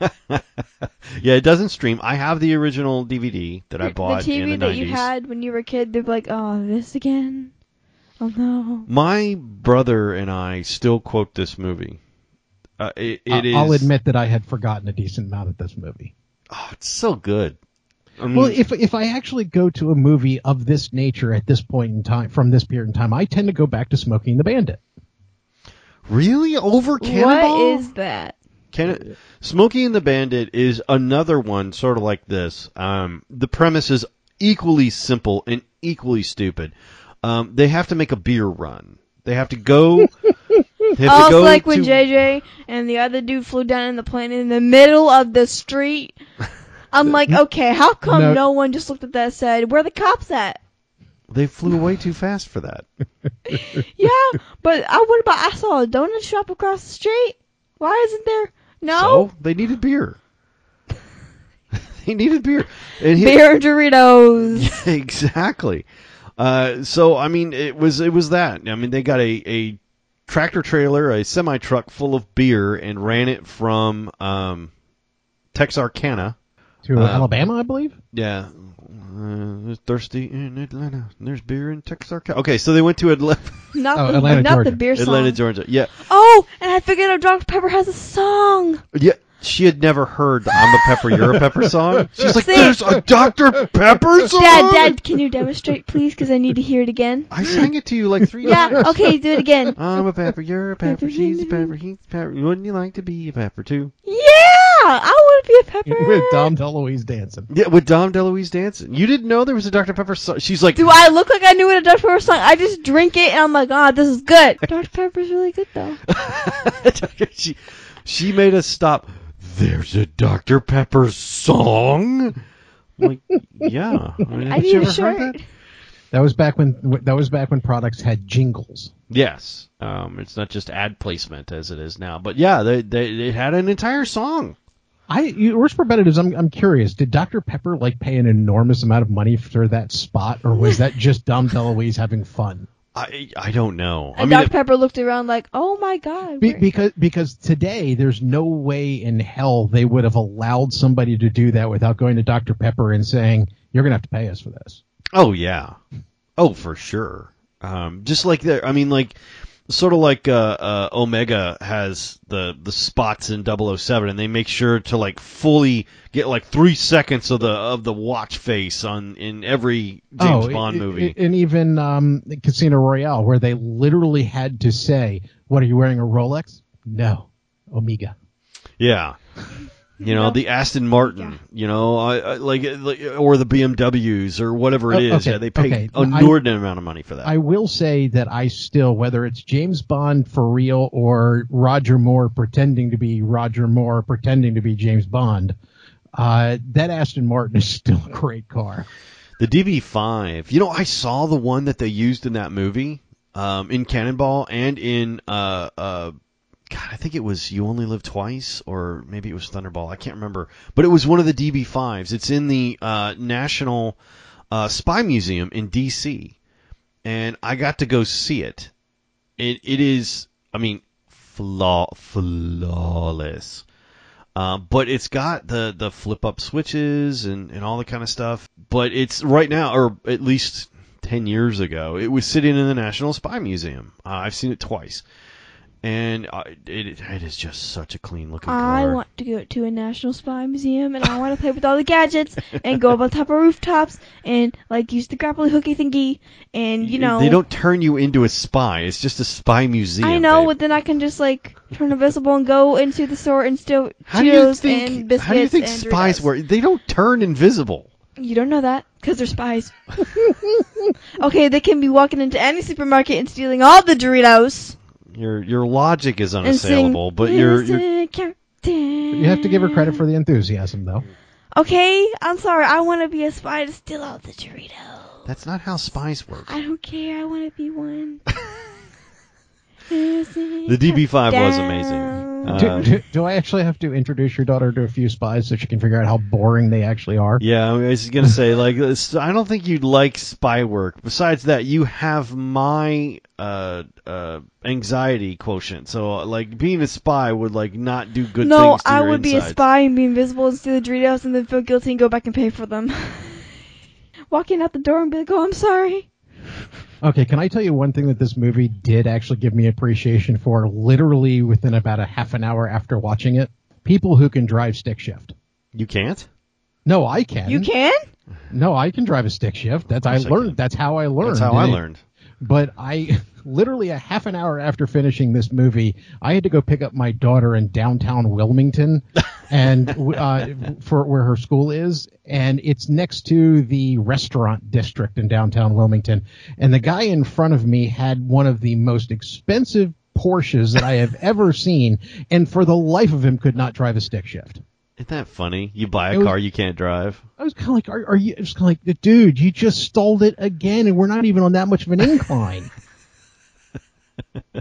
[SPEAKER 1] Yeah, it doesn't stream. I have the original DVD that I bought
[SPEAKER 3] the TV
[SPEAKER 1] in the
[SPEAKER 3] that
[SPEAKER 1] 90s.
[SPEAKER 3] you had when you were a kid, they're like, oh, this again? Oh no.
[SPEAKER 1] My brother and I still quote this movie. Uh, it, it
[SPEAKER 2] I-
[SPEAKER 1] is-
[SPEAKER 2] I'll admit that I had forgotten a decent amount of this movie.
[SPEAKER 1] Oh, it's so good. I mean,
[SPEAKER 2] Well, if if I actually go to a movie of this nature at this point in time, from this period in time, I tend to go back to Smokey and the Bandit.
[SPEAKER 1] really over Cannonball?
[SPEAKER 3] What is that?
[SPEAKER 1] Can Smokey and the Bandit is another one, sort of like this. Um, the premise is equally simple and equally stupid. Um, they have to make a beer run. They have to go. They have
[SPEAKER 3] Oh,
[SPEAKER 1] to
[SPEAKER 3] it's
[SPEAKER 1] go
[SPEAKER 3] like when JJ and the other dude flew down in the plane in the middle of the street. I'm like, okay, how come
[SPEAKER 2] No.
[SPEAKER 3] no, one just looked at that and said, where the cops at?
[SPEAKER 1] They flew way too fast for that.
[SPEAKER 3] Yeah, but I what about I saw a donut shop across the street. Why isn't there? No
[SPEAKER 1] So they needed beer. they needed beer. And he-
[SPEAKER 3] beer and Doritos.
[SPEAKER 1] exactly. Uh, so I mean, it was it was that. I mean, they got a, a tractor trailer, a semi truck full of beer, and ran it from um, Texarkana.
[SPEAKER 2] To
[SPEAKER 1] Uh,
[SPEAKER 2] Alabama, I believe.
[SPEAKER 1] Yeah, uh, thirsty in Atlanta. There's beer in Texarkana. Okay, so they went to Atlanta,
[SPEAKER 3] Not
[SPEAKER 2] Oh,
[SPEAKER 3] the
[SPEAKER 2] Atlanta,
[SPEAKER 3] not
[SPEAKER 2] Georgia.
[SPEAKER 3] the beer song.
[SPEAKER 1] Atlanta, Georgia. Yeah,
[SPEAKER 3] Oh, and I figured out Dr Pepper has a song.
[SPEAKER 1] yeah. She had never heard the "I'm a Pepper, You're a Pepper" song. She's like,
[SPEAKER 3] See?
[SPEAKER 1] "There's a Dr Pepper song."
[SPEAKER 3] Dad, Dad, can you demonstrate, please? Because I need to hear it again.
[SPEAKER 1] I sang it to you like three times.
[SPEAKER 3] Yeah. Okay, do it again.
[SPEAKER 1] I'm a pepper, you're a pepper, she's a pepper, he's a pepper. Wouldn't you like to be a pepper too?
[SPEAKER 3] Yeah, I want to be a pepper.
[SPEAKER 2] With Dom DeLuise dancing.
[SPEAKER 1] Yeah, with Dom DeLuise dancing. You didn't know there was a Dr. Pepper song? She's like,
[SPEAKER 3] Do I look like I knew what a Dr Pepper song? I just drink it and I'm like, ah, this is good. Dr Pepper's really good though.
[SPEAKER 1] she, she made us stop. There's a Dr. Pepper song? I'm like, yeah. I mean,
[SPEAKER 3] I
[SPEAKER 1] haven't
[SPEAKER 3] need
[SPEAKER 1] you
[SPEAKER 3] a
[SPEAKER 1] ever
[SPEAKER 3] shirt.
[SPEAKER 1] heard that?
[SPEAKER 2] That was back when that was back when products had jingles.
[SPEAKER 1] Yes. Um, it's not just ad placement as it is now. But yeah, they, they, it had an entire song.
[SPEAKER 2] I you, worse for benefits. I'm I'm curious. Did Dr Pepper like pay an enormous amount of money for that spot, or was that just Dom DeLuise having fun?
[SPEAKER 1] I I don't know. I
[SPEAKER 3] And
[SPEAKER 1] mean,
[SPEAKER 3] Dr Pepper looked around like, oh my god.
[SPEAKER 2] Be, because because today there's no way in hell they would have allowed somebody to do that without going to Dr Pepper and saying you're gonna have to pay us for this.
[SPEAKER 1] Oh yeah, oh for sure. Um, just like there, I mean, like sort of like uh, uh, Omega has the the spots in 007, and they make sure to like fully get like three seconds of the of the watch face on in every James
[SPEAKER 2] oh,
[SPEAKER 1] Bond movie.
[SPEAKER 2] i- and even um, Casino Royale, where they literally had to say, "What are you wearing a Rolex?" No, Omega.
[SPEAKER 1] yeah. You know
[SPEAKER 3] No.
[SPEAKER 1] the Aston Martin,
[SPEAKER 3] Yeah.
[SPEAKER 1] you know, I, I, like, like or the BMWs or whatever it
[SPEAKER 2] Oh,
[SPEAKER 1] is.
[SPEAKER 2] okay,
[SPEAKER 1] Yeah, they pay
[SPEAKER 2] okay.
[SPEAKER 1] an
[SPEAKER 2] I-
[SPEAKER 1] inordinate amount of money for that.
[SPEAKER 2] I will say that I still, whether it's James Bond for real or Roger Moore pretending to be Roger Moore pretending to be James Bond, uh, that Aston Martin is still a great car.
[SPEAKER 1] The DB5. You know, I saw the one that they used in that movie, um, in Cannonball and in, uh, uh, God, I think it was You Only Live Twice, or maybe it was Thunderball. I can't remember. But it was one of the DB5s. It's in the, uh, National, uh, Spy Museum in DC. And I got to go see it. It, it is, I mean, flaw, flawless. Uh, but it's got the, the flip up switches and, and all the kind of stuff. But it's right now, or at least 10 years ago, it was sitting in the National Spy Museum. Uh, I've seen it twice. And uh, it, it is just such a clean looking
[SPEAKER 3] I
[SPEAKER 1] car.
[SPEAKER 3] want to go to a National Spy Museum and I want to play with all the gadgets and go up on top of rooftops and like use the grappling hooky thingy and you know
[SPEAKER 1] They don't turn you into a spy. It's just a spy museum.
[SPEAKER 3] I know,
[SPEAKER 1] babe.
[SPEAKER 3] but then I can just like turn invisible and go into the store and steal
[SPEAKER 1] How
[SPEAKER 3] Cheetos
[SPEAKER 1] think,
[SPEAKER 3] and biscuits
[SPEAKER 1] how do you think spies
[SPEAKER 3] Doritos.
[SPEAKER 1] work? They don't turn invisible.
[SPEAKER 3] You don't know that because they're spies. okay, they can be walking into any supermarket and stealing all the Doritos
[SPEAKER 1] Your your logic is unassailable,
[SPEAKER 3] sing,
[SPEAKER 1] but you're, you're
[SPEAKER 2] You have to give her credit for the enthusiasm, though.
[SPEAKER 3] Okay, I'm sorry. I want to be a spy to steal all the Doritos.
[SPEAKER 1] that's not how spies work.
[SPEAKER 3] I don't care. I want to be one.
[SPEAKER 1] The DB5 was amazing. Uh,
[SPEAKER 2] do, do, do I actually have to introduce your daughter to a few spies so she can figure out how boring they actually are?
[SPEAKER 1] Yeah, I was gonna say like I don't think you'd like spy work. Besides that, you have my uh, uh, anxiety quotient. So like being a spy would like not do good
[SPEAKER 3] no,
[SPEAKER 1] things to
[SPEAKER 3] I
[SPEAKER 1] your
[SPEAKER 3] would be a spy and be invisible and steal the Doritos and then feel guilty and go back and pay for them. Walking out the door and be like, "Oh, I'm sorry."
[SPEAKER 2] Okay, can I tell you one thing that this movie did actually give me appreciation for literally within about a half an hour after watching it? People who can drive stick shift.
[SPEAKER 1] You can't.
[SPEAKER 2] No, I can.
[SPEAKER 3] You can?
[SPEAKER 2] No, I can drive a stick shift. That's I
[SPEAKER 1] course I
[SPEAKER 2] learned.
[SPEAKER 1] can.
[SPEAKER 2] That's how I learned.
[SPEAKER 1] That's how
[SPEAKER 2] And
[SPEAKER 1] I
[SPEAKER 2] it-
[SPEAKER 1] learned.
[SPEAKER 2] But I literally a half an hour after finishing this movie, I had to go pick up my daughter in downtown Wilmington, and uh, for where her school is, and it's next to the restaurant district in downtown Wilmington. And the guy in front of me had one of the most expensive Porsches that I have ever seen, and for the life of him could not drive a stick shift.
[SPEAKER 1] Isn't that funny? You buy a
[SPEAKER 2] was-
[SPEAKER 1] car you can't drive.
[SPEAKER 2] I was kind of like, are, are you? It's kind of like, dude, you just stalled it again, and we're not even on that much of an incline. you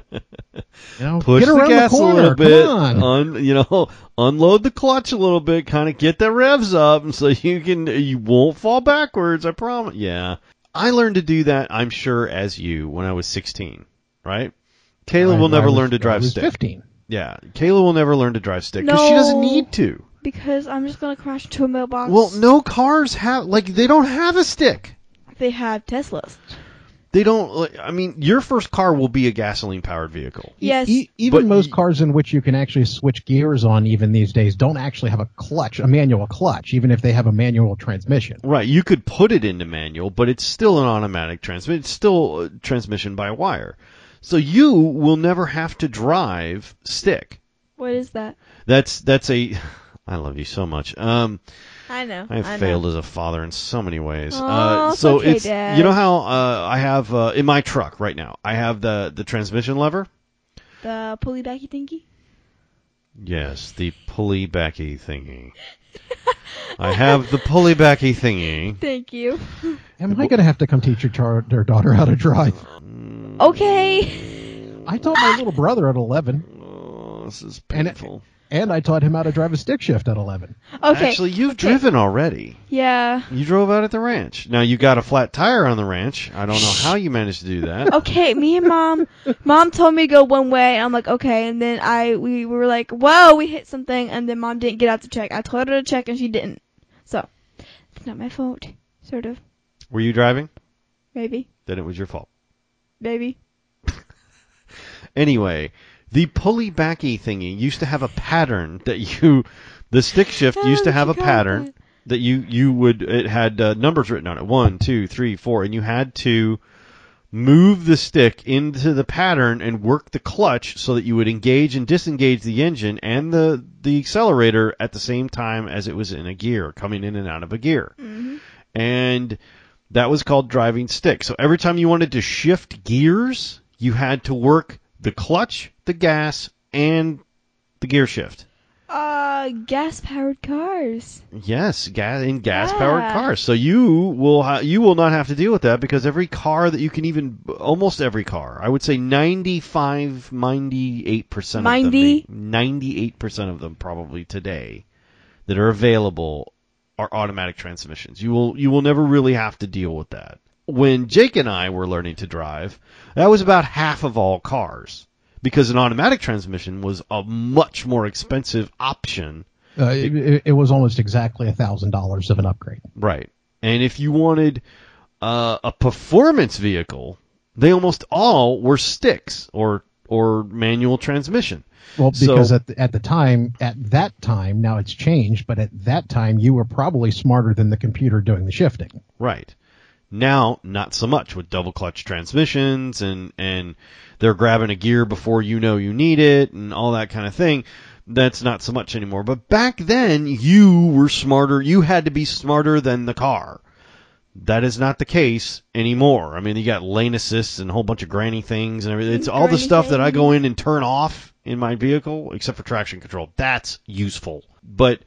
[SPEAKER 2] know,
[SPEAKER 1] Push the gas
[SPEAKER 2] the
[SPEAKER 1] a little bit.
[SPEAKER 2] On.
[SPEAKER 1] Un, you know, unload the clutch a little bit. Kind of get the revs up, and so you can you won't fall backwards. I promise. Yeah, I learned to do that. I'm sure as you when I was 16. Right. Kayla
[SPEAKER 2] I-
[SPEAKER 1] will never
[SPEAKER 2] was-
[SPEAKER 1] learn to drive stick.
[SPEAKER 2] 15.
[SPEAKER 1] Yeah, Kayla will never learn to drive stick because she doesn't need to.
[SPEAKER 3] Because I'm just gonna crash into a mailbox.
[SPEAKER 1] Well, no cars have like they don't have a stick.
[SPEAKER 3] They have Teslas.
[SPEAKER 1] They don't. like, I mean, your first car will be a gasoline powered vehicle.
[SPEAKER 3] Yes.
[SPEAKER 2] E- even
[SPEAKER 1] But
[SPEAKER 2] most
[SPEAKER 1] y-
[SPEAKER 2] cars in which you can actually switch gears on, even these days, don't actually have a clutch, a manual clutch, even if they have a manual transmission.
[SPEAKER 1] Right, you could put it into manual, but it's still an automatic transmission. It's still a transmission by wire. So you will never have to drive stick.
[SPEAKER 3] what is that?
[SPEAKER 1] That's that's a. I love you so much. Um,
[SPEAKER 3] I know.
[SPEAKER 1] I have
[SPEAKER 3] I know.
[SPEAKER 1] failed as a father in so many ways.
[SPEAKER 3] Aw,
[SPEAKER 1] uh, so
[SPEAKER 3] okay,
[SPEAKER 1] it's
[SPEAKER 3] Dad.
[SPEAKER 1] you know how uh, I have uh, in my truck right now. I have the the transmission lever.
[SPEAKER 3] The pulley backy thingy.
[SPEAKER 1] Yes, the pulley backy thingy. I have the pulley backy thingy.
[SPEAKER 3] Thank you.
[SPEAKER 2] Am I going to have to come teach your, char- your daughter how to drive?
[SPEAKER 3] Okay.
[SPEAKER 2] I taught my little brother at 11,
[SPEAKER 1] Oh, this is
[SPEAKER 2] And it-
[SPEAKER 1] painful.
[SPEAKER 2] And I taught him how to drive a stick shift at 11.
[SPEAKER 3] Okay.
[SPEAKER 1] Actually, you've
[SPEAKER 3] Okay.
[SPEAKER 1] driven already.
[SPEAKER 3] Yeah.
[SPEAKER 1] You drove out at the ranch. Now you got a flat tire on the ranch. I don't know how you managed to do that.
[SPEAKER 3] Okay, me and mom, mom told me to go one way. And I'm like, okay. And then I, we were like, whoa, we hit something. And then mom didn't get out to check. I told her to check and she didn't. So, it's not my fault. Sort of.
[SPEAKER 1] Were you driving?
[SPEAKER 3] Maybe.
[SPEAKER 1] Then it was your fault.
[SPEAKER 3] Maybe.
[SPEAKER 1] Anyway, the pulley backy thingy used to have a pattern that you, the stick shift used to have a pattern
[SPEAKER 3] that?
[SPEAKER 1] you you would it had uh, numbers written on it. One two three four and you had to move the stick into the pattern and work the clutch so that you would engage and disengage the engine and the the accelerator at the same time as it was in a gear coming in and out of a gear.
[SPEAKER 3] Hmm
[SPEAKER 1] and that was called driving stick so every time you wanted to shift gears you had to work the clutch the gas and the gear shift
[SPEAKER 3] Uh, gas powered cars.
[SPEAKER 1] Yes, gas in gas-powered
[SPEAKER 3] Yeah.
[SPEAKER 1] cars. So you will ha- you will not have to deal with that because every car that you can even almost every car, I would say 95 98% of them 98% of them probably today that are available are automatic transmissions. You will you will never really have to deal with that. When Jake and I were learning to drive, that was about half of all cars because an automatic transmission was a much more expensive option
[SPEAKER 2] Uh, it, it, was almost exactly a thousand dollars of an upgrade.
[SPEAKER 1] Right. And if you wanted uh, a performance vehicle, they almost all were sticks or or manual transmission.
[SPEAKER 2] Well,
[SPEAKER 1] So-
[SPEAKER 2] because at the, at the time, at that time, now it's changed, but at that time, you were probably smarter than the computer doing the shifting.
[SPEAKER 1] Right. Now, not so much with double clutch transmissions and and they're grabbing a gear before you know you need it and all that kind of thing. That's not so much anymore. But back then, you were smarter. You had to be smarter than the car. That is not the case anymore. I mean, you got lane assists and a whole bunch of granny things and everything. It's all the stuff that I go in and turn off in my vehicle, except for traction control. That's useful. But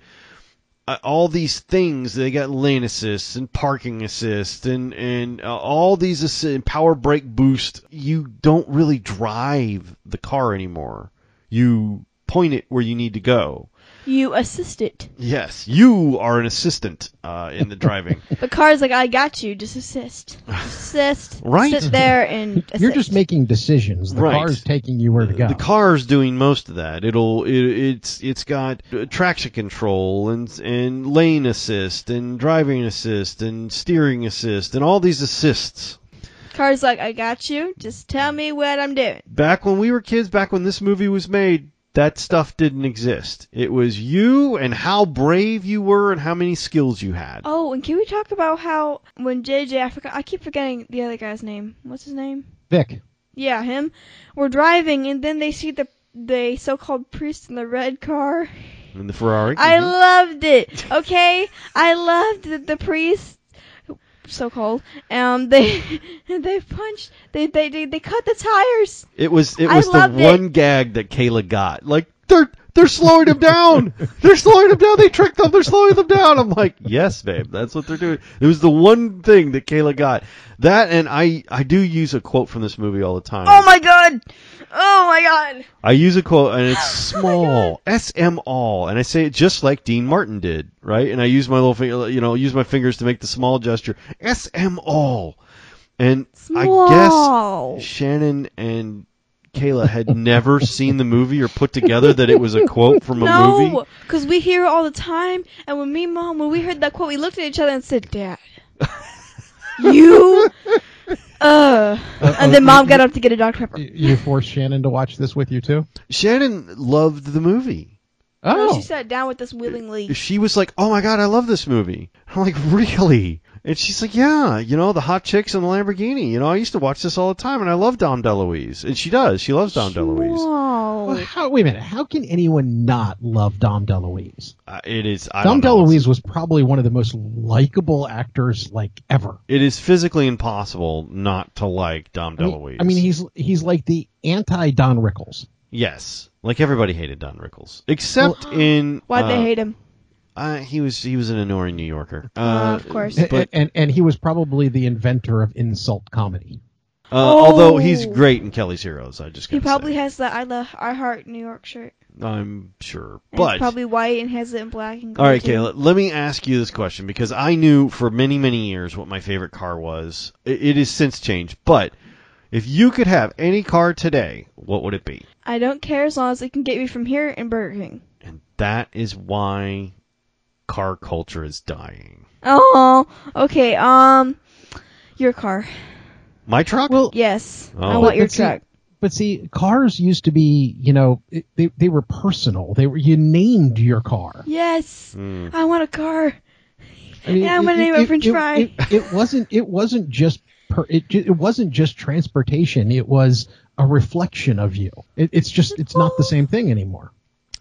[SPEAKER 1] uh, all these things, they got lane assist and parking assist and and uh, all these assi- power brake boost. You don't really drive the car anymore. You point it where you need to go.
[SPEAKER 3] You assist it.
[SPEAKER 1] Yes, you are an assistant uh, in the driving.
[SPEAKER 3] The car's like, I got you. Just assist. Assist.
[SPEAKER 1] Right.
[SPEAKER 3] Sit there and assist.
[SPEAKER 2] You're just making decisions. The
[SPEAKER 1] Right.
[SPEAKER 2] car's taking you where to go.
[SPEAKER 1] The car's doing most of that. It'll it, it's it's got uh, traction control and and lane assist and driving assist and steering assist and all these assists.
[SPEAKER 3] Car's like, I got you. Just tell me what I'm doing.
[SPEAKER 1] Back when we were kids, back when this movie was made, that stuff didn't exist. It was you and how brave you were and how many skills you had.
[SPEAKER 3] Oh, and can we talk about how when JJ, I forgot, I keep forgetting the other guy's name. What's his name?
[SPEAKER 2] Vic.
[SPEAKER 3] Yeah, him. We're driving, and then they see the the so-called priest in the red car.
[SPEAKER 1] In the Ferrari.
[SPEAKER 3] I
[SPEAKER 1] Mhm.
[SPEAKER 3] loved it. Okay, I loved the, the priest, so called. Um, they they punched. They they they, they cut the tires.
[SPEAKER 1] It was it
[SPEAKER 3] I
[SPEAKER 1] was the
[SPEAKER 3] loved it.
[SPEAKER 1] one gag that Kayla got. Like they're they're slowing him down. They're slowing him down. They tricked them. They're slowing them down. I'm like, yes, babe, that's what they're doing. It was the one thing that Kayla got. That and I I do use a quote from this movie all the time.
[SPEAKER 3] Oh my god! Oh my god!
[SPEAKER 1] I use a quote and it's
[SPEAKER 3] Oh
[SPEAKER 1] small, S M all, and I say it just like Dean Martin did, right? And I use my little finger, you know, use my fingers to make the small gesture, S M all. And I guess Shannon and Kayla had never seen the movie or put together that it was a quote from a movie.
[SPEAKER 3] No, because we hear it all the time, and when me and mom, when we heard that quote, we looked at each other and said, "Dad, you." Uh, and then mom got up to get a Dr Pepper.
[SPEAKER 2] You- You forced Shannon to watch this with you too?
[SPEAKER 1] Shannon loved the movie.
[SPEAKER 3] No,
[SPEAKER 2] Oh,
[SPEAKER 3] she sat down with us willingly.
[SPEAKER 1] She was like, "Oh my god, I love this movie." I'm like, "Really?" And she's like, "Yeah, you know, the hot chicks and the Lamborghini. You know, I used to watch this all the time, and I love Dom DeLuise." And she does. She loves Dom DeLuise.
[SPEAKER 2] Well, how, wait a minute. How can anyone not love Dom DeLuise?
[SPEAKER 1] Uh, it is. I
[SPEAKER 2] Dom
[SPEAKER 1] don't know.
[SPEAKER 2] DeLuise was probably one of the most likable actors like ever.
[SPEAKER 1] It is physically impossible not to like Dom
[SPEAKER 2] I mean,
[SPEAKER 1] DeLuise.
[SPEAKER 2] I mean, he's he's like the anti Don Rickles.
[SPEAKER 1] yes, like everybody hated Don Rickles, except in
[SPEAKER 3] Why'd
[SPEAKER 1] uh,
[SPEAKER 3] they hate him?
[SPEAKER 1] Uh, he was he was an annoying New Yorker. Uh,
[SPEAKER 3] Uh, of course.
[SPEAKER 2] And,
[SPEAKER 1] but
[SPEAKER 2] and and he was probably the inventor of insult comedy.
[SPEAKER 1] uh, although he's
[SPEAKER 3] Oh.
[SPEAKER 1] great in Kelly's Heroes, I just
[SPEAKER 3] He probably
[SPEAKER 1] say.
[SPEAKER 3] has the I love I heart New York shirt.
[SPEAKER 1] I'm sure,
[SPEAKER 3] And
[SPEAKER 1] but
[SPEAKER 3] it's probably white and has it in black and
[SPEAKER 1] All
[SPEAKER 3] gold.
[SPEAKER 1] right,
[SPEAKER 3] too.
[SPEAKER 1] Kayla, let me ask you this question because I knew for many, many years what my favorite car was. It, it has since changed, but if you could have any car today, what would it be?
[SPEAKER 3] I don't care as long as it can get me from here and Burger King.
[SPEAKER 1] And that is why car culture is dying.
[SPEAKER 3] Oh, okay. Um, your car.
[SPEAKER 1] My truck?
[SPEAKER 2] Well,
[SPEAKER 3] Yes, I
[SPEAKER 1] Oh.
[SPEAKER 3] want your
[SPEAKER 2] But see-
[SPEAKER 3] truck.
[SPEAKER 2] But see, cars used to be, you know, they they were personal. They were you named your car.
[SPEAKER 3] Yes,
[SPEAKER 1] Hmm.
[SPEAKER 3] I want a car.
[SPEAKER 2] I mean,
[SPEAKER 3] Yeah, I'm gonna name it French fry.
[SPEAKER 2] It, it wasn't. It wasn't just. Per, it, it wasn't just transportation. It was a reflection of you. It, it's just. It's not the same thing anymore.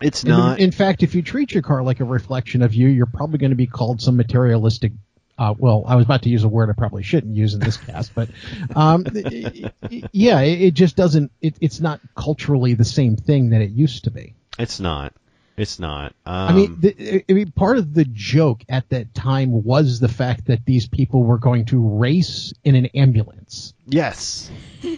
[SPEAKER 1] It's
[SPEAKER 2] In-
[SPEAKER 1] not.
[SPEAKER 2] In, fact, if you treat your car like a reflection of you, you're probably going to be called some materialistic. Uh, well, I was about to use a word I probably shouldn't use in this cast, but um, y- y- yeah, it, it just doesn't. It, it's not culturally the same thing that it used to be.
[SPEAKER 1] it's not. It's not. Um,
[SPEAKER 2] I mean, the, I mean, part of the joke at that time was the fact that these people were going to race in an ambulance.
[SPEAKER 1] yes.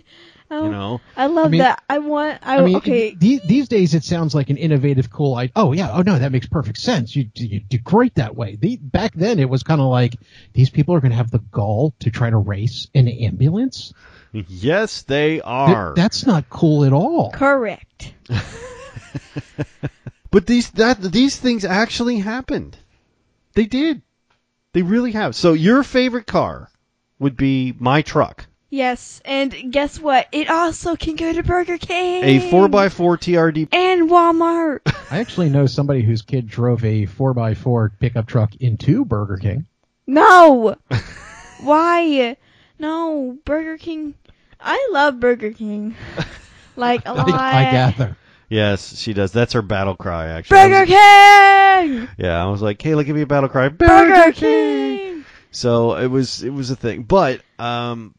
[SPEAKER 3] Oh,
[SPEAKER 1] You know,
[SPEAKER 3] I love
[SPEAKER 2] I mean-
[SPEAKER 3] that. I want. I,
[SPEAKER 2] I mean,
[SPEAKER 3] okay.
[SPEAKER 2] these, these days it sounds like an innovative, cool idea. Oh yeah, oh no, that makes perfect sense. You you do great that way. The, back then it was kind of like these people are going to have the gall to try to race an ambulance.
[SPEAKER 1] yes, they
[SPEAKER 2] Th-
[SPEAKER 1] are.
[SPEAKER 2] that's not cool at all.
[SPEAKER 3] Correct.
[SPEAKER 1] But these that these things actually happened. They did. They really have. So your favorite car would be my truck,
[SPEAKER 3] Yes, and guess what? It also can go to Burger King.
[SPEAKER 1] a four x four TRD.
[SPEAKER 3] and Walmart.
[SPEAKER 2] I actually know somebody whose kid drove a four x four pickup truck into Burger King.
[SPEAKER 3] no. Why? No, Burger King. I love Burger King. Like a lot.
[SPEAKER 2] I, I gather.
[SPEAKER 1] Yes, she does. That's her battle cry. Actually,
[SPEAKER 3] Burger
[SPEAKER 1] was-
[SPEAKER 3] King.
[SPEAKER 1] Yeah, I was like, Kayla, give me a battle cry.
[SPEAKER 3] Burger King.
[SPEAKER 1] So it was it was a thing. But um,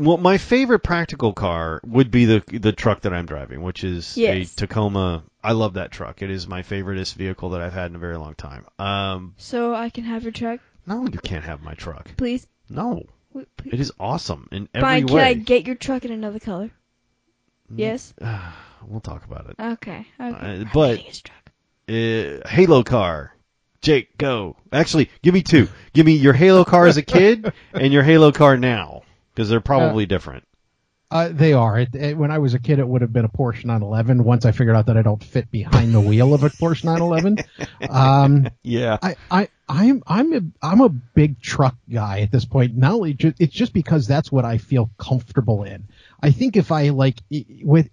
[SPEAKER 1] well, my favorite practical car would be the the truck that I'm driving, which is
[SPEAKER 3] Yes.
[SPEAKER 1] a Tacoma. I love that truck. It is my favoriteest vehicle that I've had in a very long time. Um,
[SPEAKER 3] So I can have your truck,
[SPEAKER 1] no, you can't have my truck.
[SPEAKER 3] please.
[SPEAKER 1] No,
[SPEAKER 3] please.
[SPEAKER 1] it is awesome in every
[SPEAKER 3] Fine. Can. I get your truck in another color? Yes.
[SPEAKER 1] we'll talk about it.
[SPEAKER 3] Okay. Okay.
[SPEAKER 1] Uh, but-
[SPEAKER 3] truck.
[SPEAKER 1] Uh, Halo car. Jake, go. Actually, give me two. Give me your Halo car as a kid and your Halo car now, because they're probably different.
[SPEAKER 2] Uh, they are. It, it- when I was a kid, it would have been a Porsche 911. Once I figured out that I don't fit behind the wheel of a Porsche 911, um,
[SPEAKER 1] Yeah.
[SPEAKER 2] I, I, I'm, I'm a, I'm a big truck guy at this point. Not only ju- it's just because that's what I feel comfortable in. I think if I like with,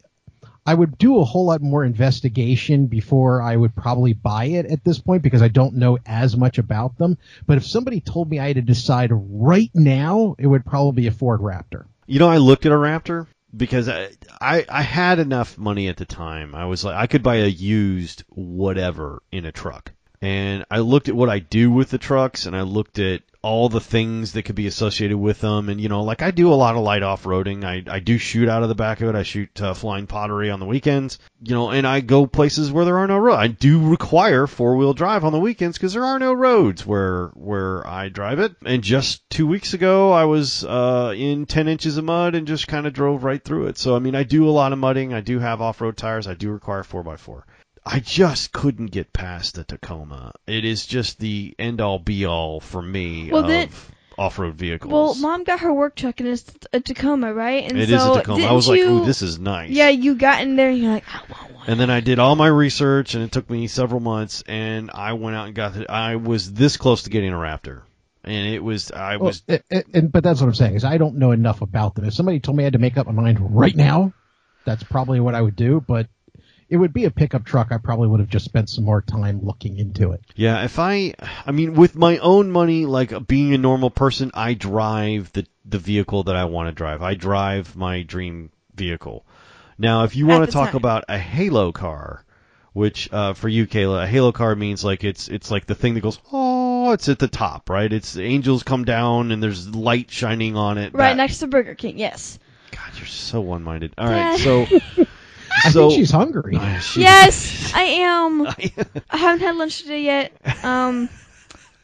[SPEAKER 2] I would do a whole lot more investigation before I would probably buy it at this point because I don't know as much about them. But if somebody told me I had to decide right now, it would probably be a Ford Raptor.
[SPEAKER 1] You know, I looked at a Raptor because I, I I had enough money at the time. I was like I could buy a used whatever in a truck. And I looked at what I do with the trucks and I looked at all the things that could be associated with them and you know like I do a lot of light off-roading. I I do shoot out of the back of it. I shoot uh, flying pottery on the weekends. You know, and I go places where there are no roads. I do require four-wheel drive on the weekends because there are no roads where where I drive it. And just 2 weeks ago I was uh in 10 inches of mud and just kind of drove right through it. So I mean, I do a lot of mudding. I do have off-road tires. I do require 4x4. I just couldn't get past the Tacoma. It is just the end all be all for me
[SPEAKER 3] Well,
[SPEAKER 1] of
[SPEAKER 3] then-
[SPEAKER 1] off road vehicles.
[SPEAKER 3] Well, mom got her work truck and it's a Tacoma, right? And
[SPEAKER 1] It
[SPEAKER 3] so
[SPEAKER 1] is a Tacoma. I
[SPEAKER 3] didn't
[SPEAKER 1] was like,
[SPEAKER 3] you,
[SPEAKER 1] ooh, this is nice.
[SPEAKER 3] Yeah, you got in there and you're like, I want one.
[SPEAKER 1] And then I did all my research, and it took me several months, and I went out and got the. I was this close to getting a Raptor, and it was. I
[SPEAKER 2] Well,
[SPEAKER 1] was.
[SPEAKER 2] it- it- and, but that's what I'm saying is I don't know enough about them. If somebody told me I had to make up my mind right now, that's probably what I would do. But it would be a pickup truck. I probably would have just spent some more time looking into it.
[SPEAKER 1] Yeah, if I, I mean, with my own money, like being a normal person, I drive the the vehicle that I want to drive. I drive my dream vehicle. Now, if you want to talk
[SPEAKER 3] time.
[SPEAKER 1] about a Halo car, which uh, for you, Kayla, a Halo car means like it's it's like the thing that goes, oh, it's at the top, right? It's the angels come down and there's light shining on it.
[SPEAKER 3] Right
[SPEAKER 1] That-
[SPEAKER 3] next to Burger King, yes.
[SPEAKER 1] God, you're so one-minded. All right, so
[SPEAKER 2] I
[SPEAKER 1] so
[SPEAKER 2] think she's hungry.
[SPEAKER 1] She-
[SPEAKER 3] Yes, I am. I haven't had lunch today yet. Um,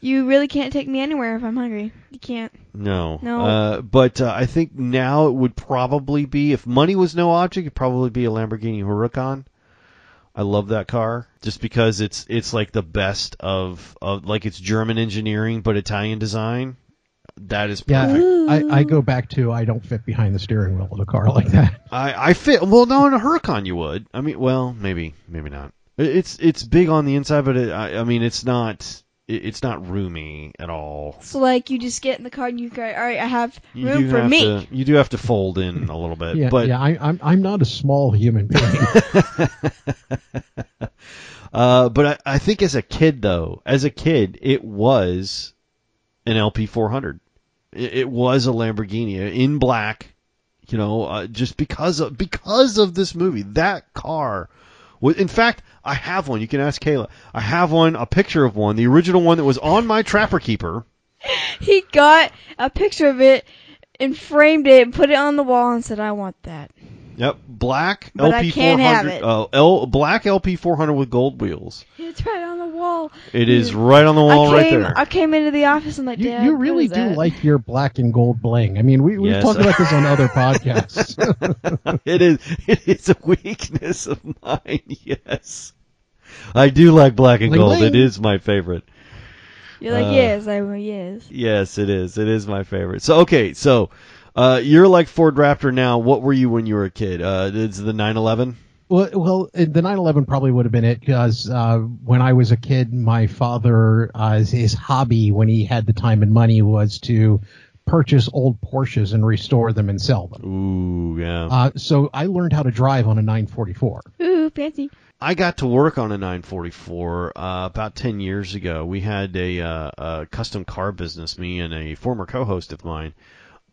[SPEAKER 3] you really can't take me anywhere if I'm hungry. You can't.
[SPEAKER 1] No.
[SPEAKER 3] No.
[SPEAKER 1] Uh, but uh, I think now it would probably be, if money was no object, it'd probably be a Lamborghini Huracan. I love that car just because it's it's like the best of, of like it's German engineering but Italian design. That is
[SPEAKER 2] Yeah,
[SPEAKER 1] perfect.
[SPEAKER 2] I, I go back to I don't fit behind the steering wheel of a car like that.
[SPEAKER 1] I, I fit well no in a Huracan you would. I mean well maybe maybe not. It- It's it's big on the inside but it, I, I mean it's not it, it's not roomy at all.
[SPEAKER 3] So like, you just get in the car and you go, all right, I have
[SPEAKER 1] You
[SPEAKER 3] room
[SPEAKER 1] do
[SPEAKER 3] for
[SPEAKER 1] have
[SPEAKER 3] me.
[SPEAKER 1] to you do have to fold in a little bit.
[SPEAKER 2] Yeah,
[SPEAKER 1] but
[SPEAKER 2] yeah. I, I'm I'm not a small human being.
[SPEAKER 1] Uh, but I, I think as a kid, though, as a kid, it was an LP 400. It, it was a Lamborghini in black. You know, uh, just because of because of this movie, that car. Was, in fact, I have one. You can ask Kayla. I have one, a picture of one, the original one that was on my Trapper Keeper.
[SPEAKER 3] He got a picture of it and framed it and put it on the wall and said, I want that.
[SPEAKER 1] Yep, black
[SPEAKER 3] But I
[SPEAKER 1] LP
[SPEAKER 3] can't
[SPEAKER 1] 400.
[SPEAKER 3] have it.
[SPEAKER 1] Uh, L, black LP 400 with gold wheels.
[SPEAKER 3] It's right on the wall.
[SPEAKER 1] It is right on the wall,
[SPEAKER 3] I
[SPEAKER 1] right there.
[SPEAKER 3] I came into the office and like,
[SPEAKER 2] You,
[SPEAKER 3] Dad,
[SPEAKER 2] you really do
[SPEAKER 3] that?"
[SPEAKER 2] like your black and gold bling. I mean, we, we've
[SPEAKER 1] Yes.
[SPEAKER 2] talked about this on other podcasts.
[SPEAKER 1] it is it is a weakness of mine. Yes, I do like black and
[SPEAKER 2] Bling
[SPEAKER 1] gold.
[SPEAKER 2] bling.
[SPEAKER 1] It is my favorite.
[SPEAKER 3] You're like,
[SPEAKER 1] uh,
[SPEAKER 3] yes, I will, yes.
[SPEAKER 1] Yes, it is. It is my favorite. So okay, so uh, you're like Ford Raptor now. What were you when you were a kid? Uh, it's the 911.
[SPEAKER 2] well, well, the 911 probably would have been it because uh, when I was a kid, my father, uh, his, his hobby when he had the time and money was to purchase old Porsches and restore them and sell them.
[SPEAKER 1] Ooh, yeah.
[SPEAKER 2] Uh, so I learned how to drive on a 944.
[SPEAKER 3] Ooh, fancy.
[SPEAKER 1] I got to work on a 944 uh, about 10 years ago. We had a, uh, a custom car business, me and a former co-host of mine.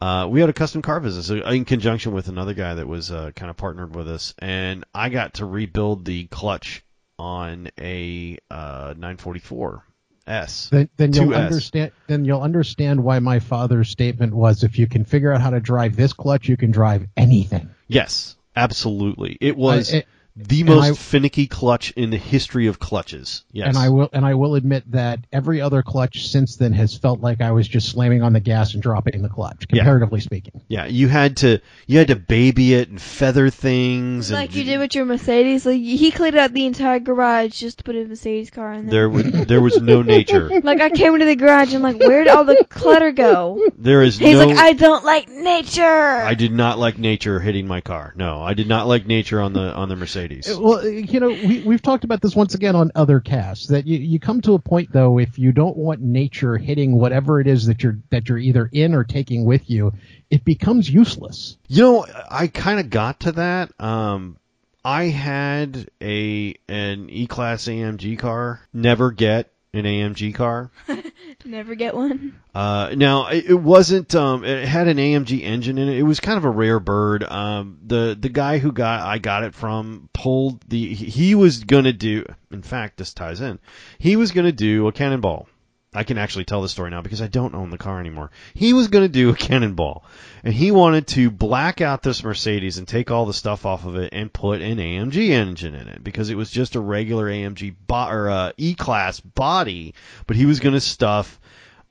[SPEAKER 1] Uh, we had a custom car business uh, in conjunction with another guy that was uh, kind of partnered with us, and I got to rebuild the clutch on a uh, 944 S.
[SPEAKER 2] Then, then you'll
[SPEAKER 1] 2S.
[SPEAKER 2] understand. Then you'll understand why my father's statement was: if you can figure out how to drive this clutch, you can drive anything.
[SPEAKER 1] Yes, absolutely. It was
[SPEAKER 2] it-
[SPEAKER 1] the
[SPEAKER 2] and
[SPEAKER 1] most
[SPEAKER 2] I-
[SPEAKER 1] finicky clutch in the history of clutches. Yes.
[SPEAKER 2] And I will and I will admit that every other clutch since then has felt like I was just slamming on the gas and dropping the clutch,
[SPEAKER 1] Yeah.
[SPEAKER 2] comparatively speaking.
[SPEAKER 1] Yeah, you had to you had to baby it and feather things.
[SPEAKER 3] Like
[SPEAKER 1] and
[SPEAKER 3] you did with your Mercedes. Like he cleared out the entire garage just to put a Mercedes car in there.
[SPEAKER 1] There was there was no nature.
[SPEAKER 3] Like I came into the garage and like, where'd all the clutter go?
[SPEAKER 1] There is no
[SPEAKER 3] He's
[SPEAKER 1] no.
[SPEAKER 3] like, I don't like nature.
[SPEAKER 1] I did not like nature hitting my car. No, I did not like nature on the on the Mercedes.
[SPEAKER 2] Well, you know, we, we've talked about this once again on other casts that you, you come to a point though if you don't want nature hitting whatever it is that you're that you're either in or taking with you, it becomes useless.
[SPEAKER 1] You know, I kind of got to that. Um, I had a an E class AMG car. Never get an AMG car.
[SPEAKER 3] Never get one.
[SPEAKER 1] Uh, now it, it wasn't. Um, it had an AMG engine in it. It was kind of a rare bird. Um, the the guy who got I got it from pulled the. He, he was gonna do. In fact, this ties in. He was gonna do a cannonball. I can actually tell the story now because I don't own the car anymore. He was going to do a cannonball, and he wanted to black out this Mercedes and take all the stuff off of it and put an AMG engine in it because it was just a regular AMG bo- or uh, E-class body, but he was going to stuff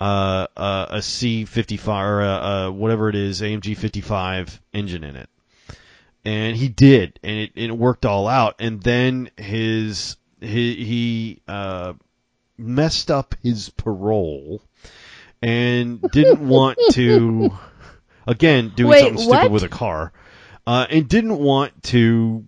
[SPEAKER 1] uh, uh, a C55 or a, uh whatever it is AMG 55 engine in it, and he did, and it, it worked all out. And then his he he uh, messed up his parole and didn't want to again doing
[SPEAKER 3] Wait,
[SPEAKER 1] something stupid
[SPEAKER 3] what?
[SPEAKER 1] with a car uh, and didn't want to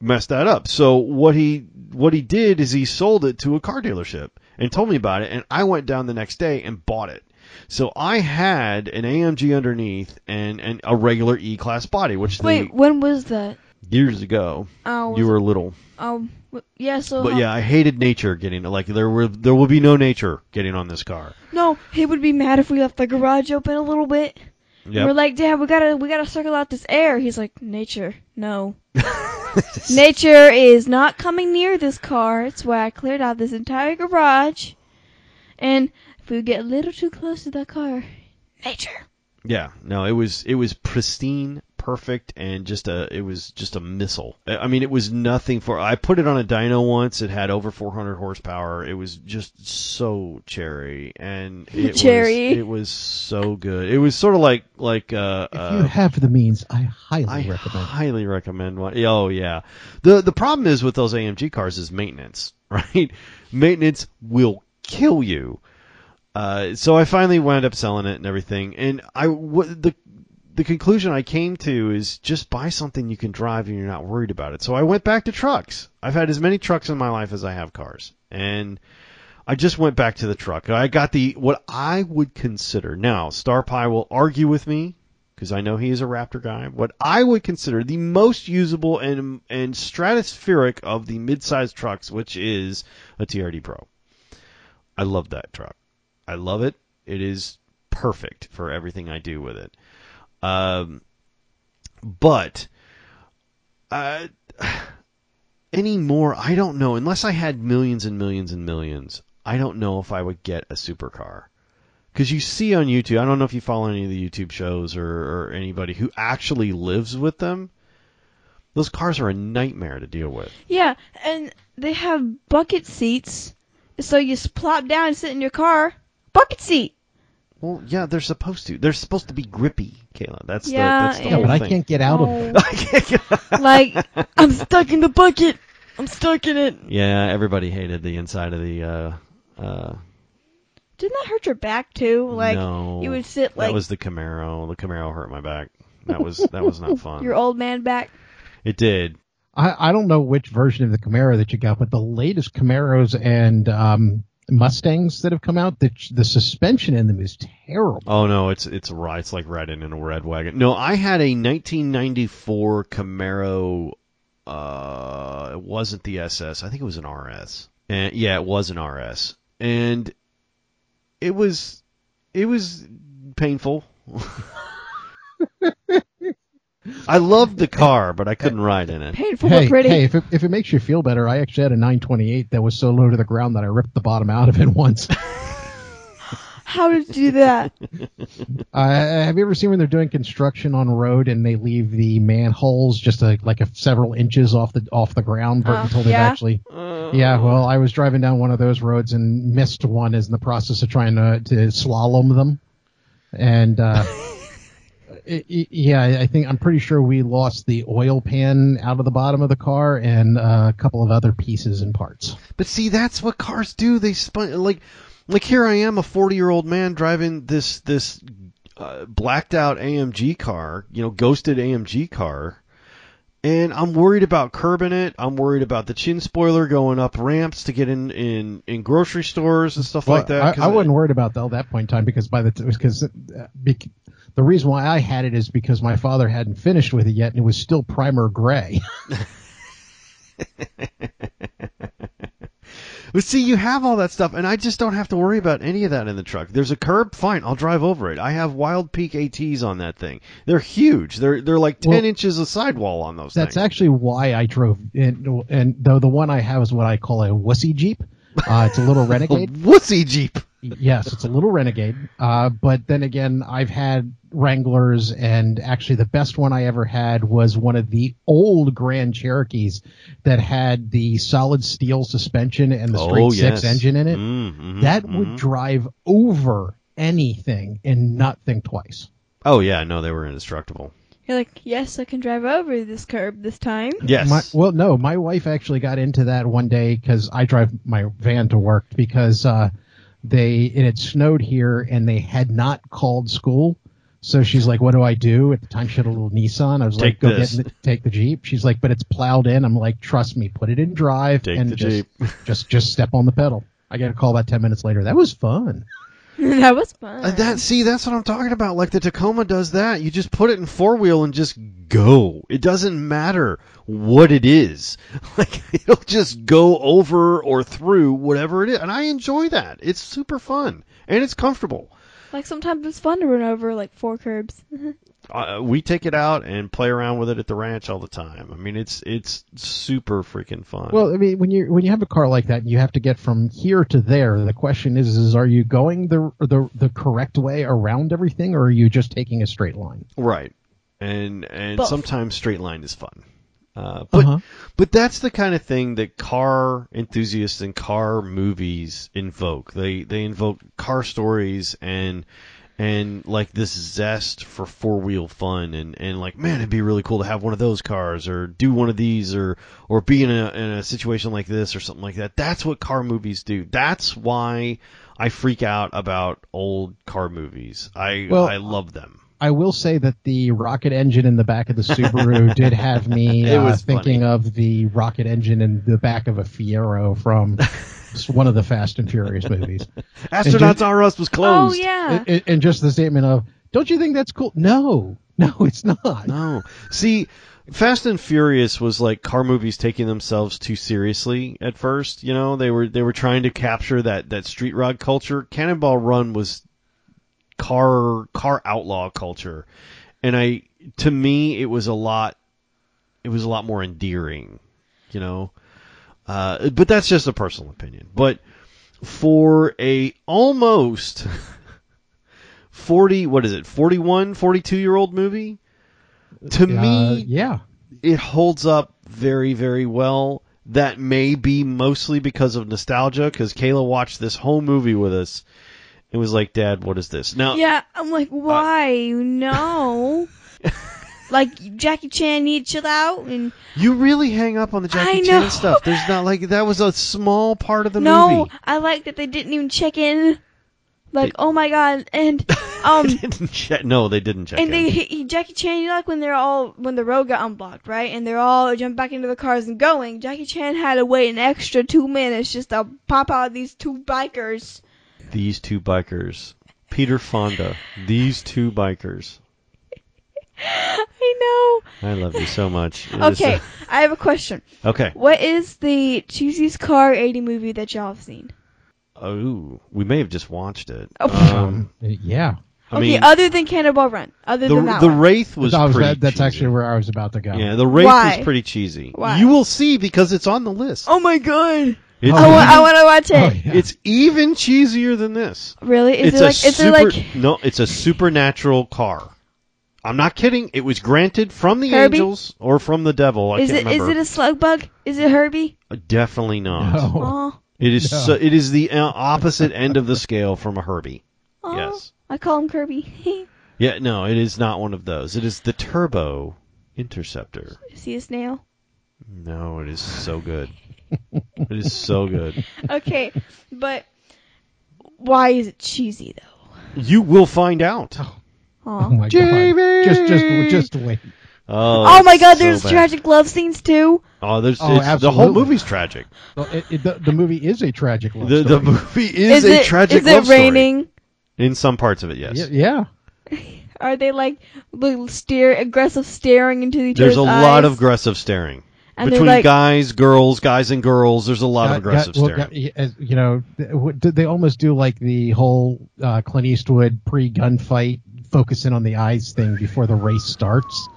[SPEAKER 1] mess that up so what he what he did is he sold it to a car dealership and told me about it and i went down the next day and bought it so i had an amg underneath and, and a regular e-class body which
[SPEAKER 3] Wait,
[SPEAKER 1] they,
[SPEAKER 3] when was that?
[SPEAKER 1] Years ago
[SPEAKER 3] Oh,
[SPEAKER 1] you were little
[SPEAKER 3] Oh, yeah. So.
[SPEAKER 1] but yeah, I hated nature getting like there were there will be no nature getting on this car.
[SPEAKER 3] No, he would be mad if we left the garage open a little bit.
[SPEAKER 1] Yep.
[SPEAKER 3] We're like, Dad, we gotta we gotta circle out this air. He's like, Nature, no. Nature is not coming near this car. It's why I cleared out this entire garage. And if we get a little too close to that car, nature.
[SPEAKER 1] yeah, no, it was it was pristine, perfect, and just a it was just a missile. I I mean, it was nothing for. I put it on a dyno once. It had over 400 horsepower. It was just so cherry, and it
[SPEAKER 3] Cherry.
[SPEAKER 1] Was, it was so good. It was sort of like like uh,
[SPEAKER 2] If
[SPEAKER 1] uh
[SPEAKER 2] you have the means, I highly
[SPEAKER 1] I
[SPEAKER 2] recommend.
[SPEAKER 1] highly recommend one. Oh yeah. The the problem is with those AMG cars is maintenance, right? Maintenance will kill you. Uh, so I finally wound up selling it and everything. And I w- the the conclusion I came to is just buy something you can drive and you're not worried about it. So I went back to trucks. I've had as many trucks in my life as I have cars, and I just went back to the truck. I got the what I would consider now. Star Pie will argue with me because I know he is a Raptor guy. What I would consider the most usable and and stratospheric of the mid-sized trucks, which is a TRD Pro. I love that truck. I love it. It is perfect for everything I do with it. Um, but uh, anymore, I don't know. Unless I had millions and millions and millions, I don't know if I would get a supercar. Because you see on YouTube, I don't know if you follow any of the YouTube shows or, or anybody who actually lives with them. Those cars are a nightmare to deal with.
[SPEAKER 3] Yeah, and they have bucket seats, so you just plop down and sit in your car. Bucket seat.
[SPEAKER 1] Well, yeah, they're supposed to. They're supposed to be grippy, Kayla. That's
[SPEAKER 3] Yeah,
[SPEAKER 1] the that's the
[SPEAKER 3] yeah.
[SPEAKER 2] Yeah,
[SPEAKER 1] whole
[SPEAKER 2] but I can't get out of
[SPEAKER 3] Oh.
[SPEAKER 2] it.
[SPEAKER 1] I can't get-
[SPEAKER 3] like I'm stuck in the bucket. I'm stuck in it.
[SPEAKER 1] yeah, everybody hated the inside of the. Uh, uh,
[SPEAKER 3] Didn't that hurt your back too? Like
[SPEAKER 1] no,
[SPEAKER 3] you would sit like
[SPEAKER 1] that was the Camaro. The Camaro hurt my back. That was that was not fun.
[SPEAKER 3] your old man back.
[SPEAKER 1] It did.
[SPEAKER 2] I, I don't know which version of the Camaro that you got, but the latest Camaros and um, Mustangs that have come out, the, the suspension in them is terrible.
[SPEAKER 1] Oh no, it's it's right. It's like riding in a red wagon. No, I had a 1994 Camaro. Uh, it wasn't the SS. I think it was an RS. And yeah, it was an RS, and it was it was painful. I loved the car, but I couldn't ride in it.
[SPEAKER 3] Painful
[SPEAKER 2] Hey,
[SPEAKER 3] but pretty.
[SPEAKER 2] hey, if it, if it makes you feel better, I actually had a 928 that was so low to the ground that I ripped the bottom out of it once.
[SPEAKER 3] How did you do that?
[SPEAKER 2] Uh, have you ever seen when they're doing construction on a road and they leave the manholes just a, like a several inches off the off the ground
[SPEAKER 3] Uh,
[SPEAKER 2] until they've
[SPEAKER 3] yeah.
[SPEAKER 2] actually? Yeah, well, I was driving down one of those roads and missed one as in the process of trying to to slalom them, and uh, it, it- yeah, I think I'm pretty sure we lost the oil pan out of the bottom of the car and uh, a couple of other pieces and parts.
[SPEAKER 1] But see, that's what cars do. They spun like, like here I am, a 40 year old man driving this this uh, blacked out AMG car, you know, ghosted AMG car, and I'm worried about curbing it. I'm worried about the chin spoiler going up ramps to get in in, in grocery stores and stuff like that.
[SPEAKER 2] I, I wasn't worried about that at that point in time because by the because bec- the reason why I had it is because my father hadn't finished with it yet and it was still primer gray.
[SPEAKER 1] But see, you have all that stuff, and I just don't have to worry about any of that in the truck. There's a curb, fine, I'll drive over it. I have Wild Peak ATs on that thing. They're huge. They're they're like ten
[SPEAKER 2] Well,
[SPEAKER 1] inches of sidewall on those
[SPEAKER 2] That's
[SPEAKER 1] things.
[SPEAKER 2] actually why I drove. And, and though the one I have is what I call a wussy Jeep. Uh, it's a little
[SPEAKER 1] a
[SPEAKER 2] Renegade.
[SPEAKER 1] wussy Jeep.
[SPEAKER 2] Yes, it's a little Renegade. Uh, but then again, I've had Wranglers, and actually the best one I ever had was one of the old Grand Cherokees that had the solid steel suspension and the straight
[SPEAKER 1] oh
[SPEAKER 2] six
[SPEAKER 1] yes.
[SPEAKER 2] engine in it.
[SPEAKER 1] Mm, mhm,
[SPEAKER 2] that would
[SPEAKER 1] mhm.
[SPEAKER 2] drive over anything and not think twice.
[SPEAKER 1] Oh yeah, no, they were indestructible.
[SPEAKER 3] You're like, yes, I can drive over this curb this time.
[SPEAKER 1] Yes.
[SPEAKER 2] My, well, no, my wife actually got into that one day because I drive my van to work because uh, they it had snowed here and they had not called school. So she's like, "What do I do?" At the time, she had a little Nissan. I was
[SPEAKER 1] Take
[SPEAKER 2] like, "Go
[SPEAKER 1] this.
[SPEAKER 2] get in the, take the Jeep." She's like, "But it's plowed in." I'm like, "Trust me, put it in drive
[SPEAKER 1] Take
[SPEAKER 2] and
[SPEAKER 1] the
[SPEAKER 2] just,
[SPEAKER 1] Jeep.
[SPEAKER 2] just just step on the pedal." I get a call about ten minutes later. That was fun.
[SPEAKER 3] that was fun.
[SPEAKER 1] Uh, that see, that's what I'm talking about. Like the Tacoma does that. You just put it in four wheel and just go. It doesn't matter what it is. Like it'll just go over or through whatever it is, and I enjoy that. It's super fun and it's comfortable.
[SPEAKER 3] like sometimes it's fun to run over like four curbs.
[SPEAKER 1] Uh, we take it out and play around with it at the ranch all the time. I mean, it's it's super freaking fun.
[SPEAKER 2] Well, I mean, when you when you have a car like that, and you have to get from here to there. The question is, is are you going the the the correct way around everything, or are you just taking a straight line?
[SPEAKER 1] Right. And and
[SPEAKER 3] Both.
[SPEAKER 1] sometimes straight line is fun. Uh, but
[SPEAKER 2] Uh-huh.
[SPEAKER 1] but that's the kind of thing that car enthusiasts and car movies invoke. They they invoke car stories and and like this zest for four wheel fun and, and like man it'd be really cool to have one of those cars or do one of these or or be in a in a situation like this or something like that. That's what car movies do. That's why I freak out about old car movies. I
[SPEAKER 2] Well,
[SPEAKER 1] I love them.
[SPEAKER 2] I will say that the rocket engine in the back of the Subaru did have me
[SPEAKER 1] It
[SPEAKER 2] uh,
[SPEAKER 1] was
[SPEAKER 2] thinking
[SPEAKER 1] funny.
[SPEAKER 2] of the rocket engine in the back of a Fiero from one of the Fast and Furious movies.
[SPEAKER 1] Astronauts R Us was closed.
[SPEAKER 3] oh
[SPEAKER 1] closed.
[SPEAKER 3] yeah.
[SPEAKER 2] and, and just the statement of, "Don't you think that's cool?" No, no, it's not.
[SPEAKER 1] No. See, Fast and Furious was like car movies taking themselves too seriously at first. You know, they were they were trying to capture that that street rod culture. Cannonball Run was car car outlaw culture, and I to me it was a lot. It was a lot more endearing, you know. Uh, but that's just a personal opinion. But for a almost 40 what is it 41 42 year old movie to
[SPEAKER 2] Uh,
[SPEAKER 1] me
[SPEAKER 2] yeah.
[SPEAKER 1] it holds up very very well that may be mostly because of nostalgia because kayla watched this whole movie with us It was like dad what is this now
[SPEAKER 3] Yeah, I'm like, why? no. like Jackie Chan need to chill out and
[SPEAKER 1] you really hang up on the jackie chan stuff there's not like that was a small part of the
[SPEAKER 3] no,
[SPEAKER 1] movie No,
[SPEAKER 3] I like that they didn't even check in. Like,
[SPEAKER 1] They-
[SPEAKER 3] oh my god, and um,
[SPEAKER 1] They didn't check- no they didn't check
[SPEAKER 3] and
[SPEAKER 1] in.
[SPEAKER 3] And they he, Jackie Chan, you know, like when they're all when the road got unblocked, right? And they're all jump back into the cars and going. Jackie Chan had to wait an extra two minutes just to pop out these two bikers.
[SPEAKER 1] these two bikers peter fonda these two bikers
[SPEAKER 3] I know.
[SPEAKER 1] i love you so much It
[SPEAKER 3] know.
[SPEAKER 1] is,
[SPEAKER 3] Okay,
[SPEAKER 1] uh,
[SPEAKER 3] I have a question.
[SPEAKER 1] okay
[SPEAKER 3] What is the cheesiest car 80 movie that y'all have seen?
[SPEAKER 1] Oh, we may have just watched it.
[SPEAKER 3] Oh.
[SPEAKER 1] Um,
[SPEAKER 2] yeah.
[SPEAKER 1] I
[SPEAKER 3] okay,
[SPEAKER 1] mean,
[SPEAKER 3] other than Cannonball Run, other
[SPEAKER 1] the
[SPEAKER 3] than that
[SPEAKER 1] the
[SPEAKER 3] one.
[SPEAKER 1] Wraith was
[SPEAKER 2] That was-
[SPEAKER 1] pretty.
[SPEAKER 2] that- that's
[SPEAKER 1] cheesy.
[SPEAKER 2] actually where I was about to go.
[SPEAKER 1] Yeah, the Wraith
[SPEAKER 3] Why?
[SPEAKER 1] was pretty cheesy.
[SPEAKER 3] Why?
[SPEAKER 1] You will see because it's on the list.
[SPEAKER 3] oh my god!
[SPEAKER 1] It's,
[SPEAKER 2] Oh,
[SPEAKER 3] I want. I want to watch it.
[SPEAKER 2] Oh, yeah.
[SPEAKER 1] it's even cheesier than this.
[SPEAKER 3] Really? Is
[SPEAKER 1] it's
[SPEAKER 3] it
[SPEAKER 1] a
[SPEAKER 3] like? Is
[SPEAKER 1] super,
[SPEAKER 3] it like?
[SPEAKER 1] no, it's a supernatural car. I'm not kidding. It was granted from the
[SPEAKER 3] Herbie?
[SPEAKER 1] angels or from the devil. I
[SPEAKER 3] Is
[SPEAKER 1] can't
[SPEAKER 3] it? Is
[SPEAKER 1] remember.
[SPEAKER 3] it a slug bug? Is it Herbie?
[SPEAKER 1] Definitely not.
[SPEAKER 2] No.
[SPEAKER 3] Oh,
[SPEAKER 1] It is.
[SPEAKER 2] No.
[SPEAKER 1] So, it is the uh, opposite end of the scale from a Herbie.
[SPEAKER 3] oh,
[SPEAKER 1] Yes.
[SPEAKER 3] I call him Kirby.
[SPEAKER 1] Yeah. No, it is not one of those. It is the Turbo Interceptor.
[SPEAKER 3] See a snail?
[SPEAKER 1] No, it is so good. it is so good.
[SPEAKER 3] Okay, but why is it cheesy though?
[SPEAKER 1] You will find out.
[SPEAKER 2] Oh my
[SPEAKER 1] Jamie!
[SPEAKER 2] god. Just just just wait.
[SPEAKER 1] Oh,
[SPEAKER 3] Oh my god,
[SPEAKER 1] so
[SPEAKER 3] there's
[SPEAKER 1] bad.
[SPEAKER 3] tragic love scenes too.
[SPEAKER 1] Oh, there's
[SPEAKER 2] Oh,
[SPEAKER 1] it's, the whole movie's tragic.
[SPEAKER 2] Well, it, it, the, the movie is a tragic love
[SPEAKER 1] The the movie is,
[SPEAKER 3] Is,
[SPEAKER 1] a
[SPEAKER 3] it?
[SPEAKER 1] tragic
[SPEAKER 3] is
[SPEAKER 1] love
[SPEAKER 3] it raining?
[SPEAKER 1] story. In some parts of it, yes.
[SPEAKER 2] Yeah, yeah.
[SPEAKER 3] Are they like little stare aggressive staring into each other?
[SPEAKER 1] There's a lot
[SPEAKER 3] eyes?
[SPEAKER 1] of aggressive staring.
[SPEAKER 3] and
[SPEAKER 1] Between
[SPEAKER 3] like,
[SPEAKER 1] guys, girls, guys and girls, there's a lot of aggressive
[SPEAKER 2] got- well,
[SPEAKER 1] staring.
[SPEAKER 2] got- you know, th- what- did they almost do like the whole uh, Clint Eastwood pre-gunfight, focusing on the eyes thing before the race starts?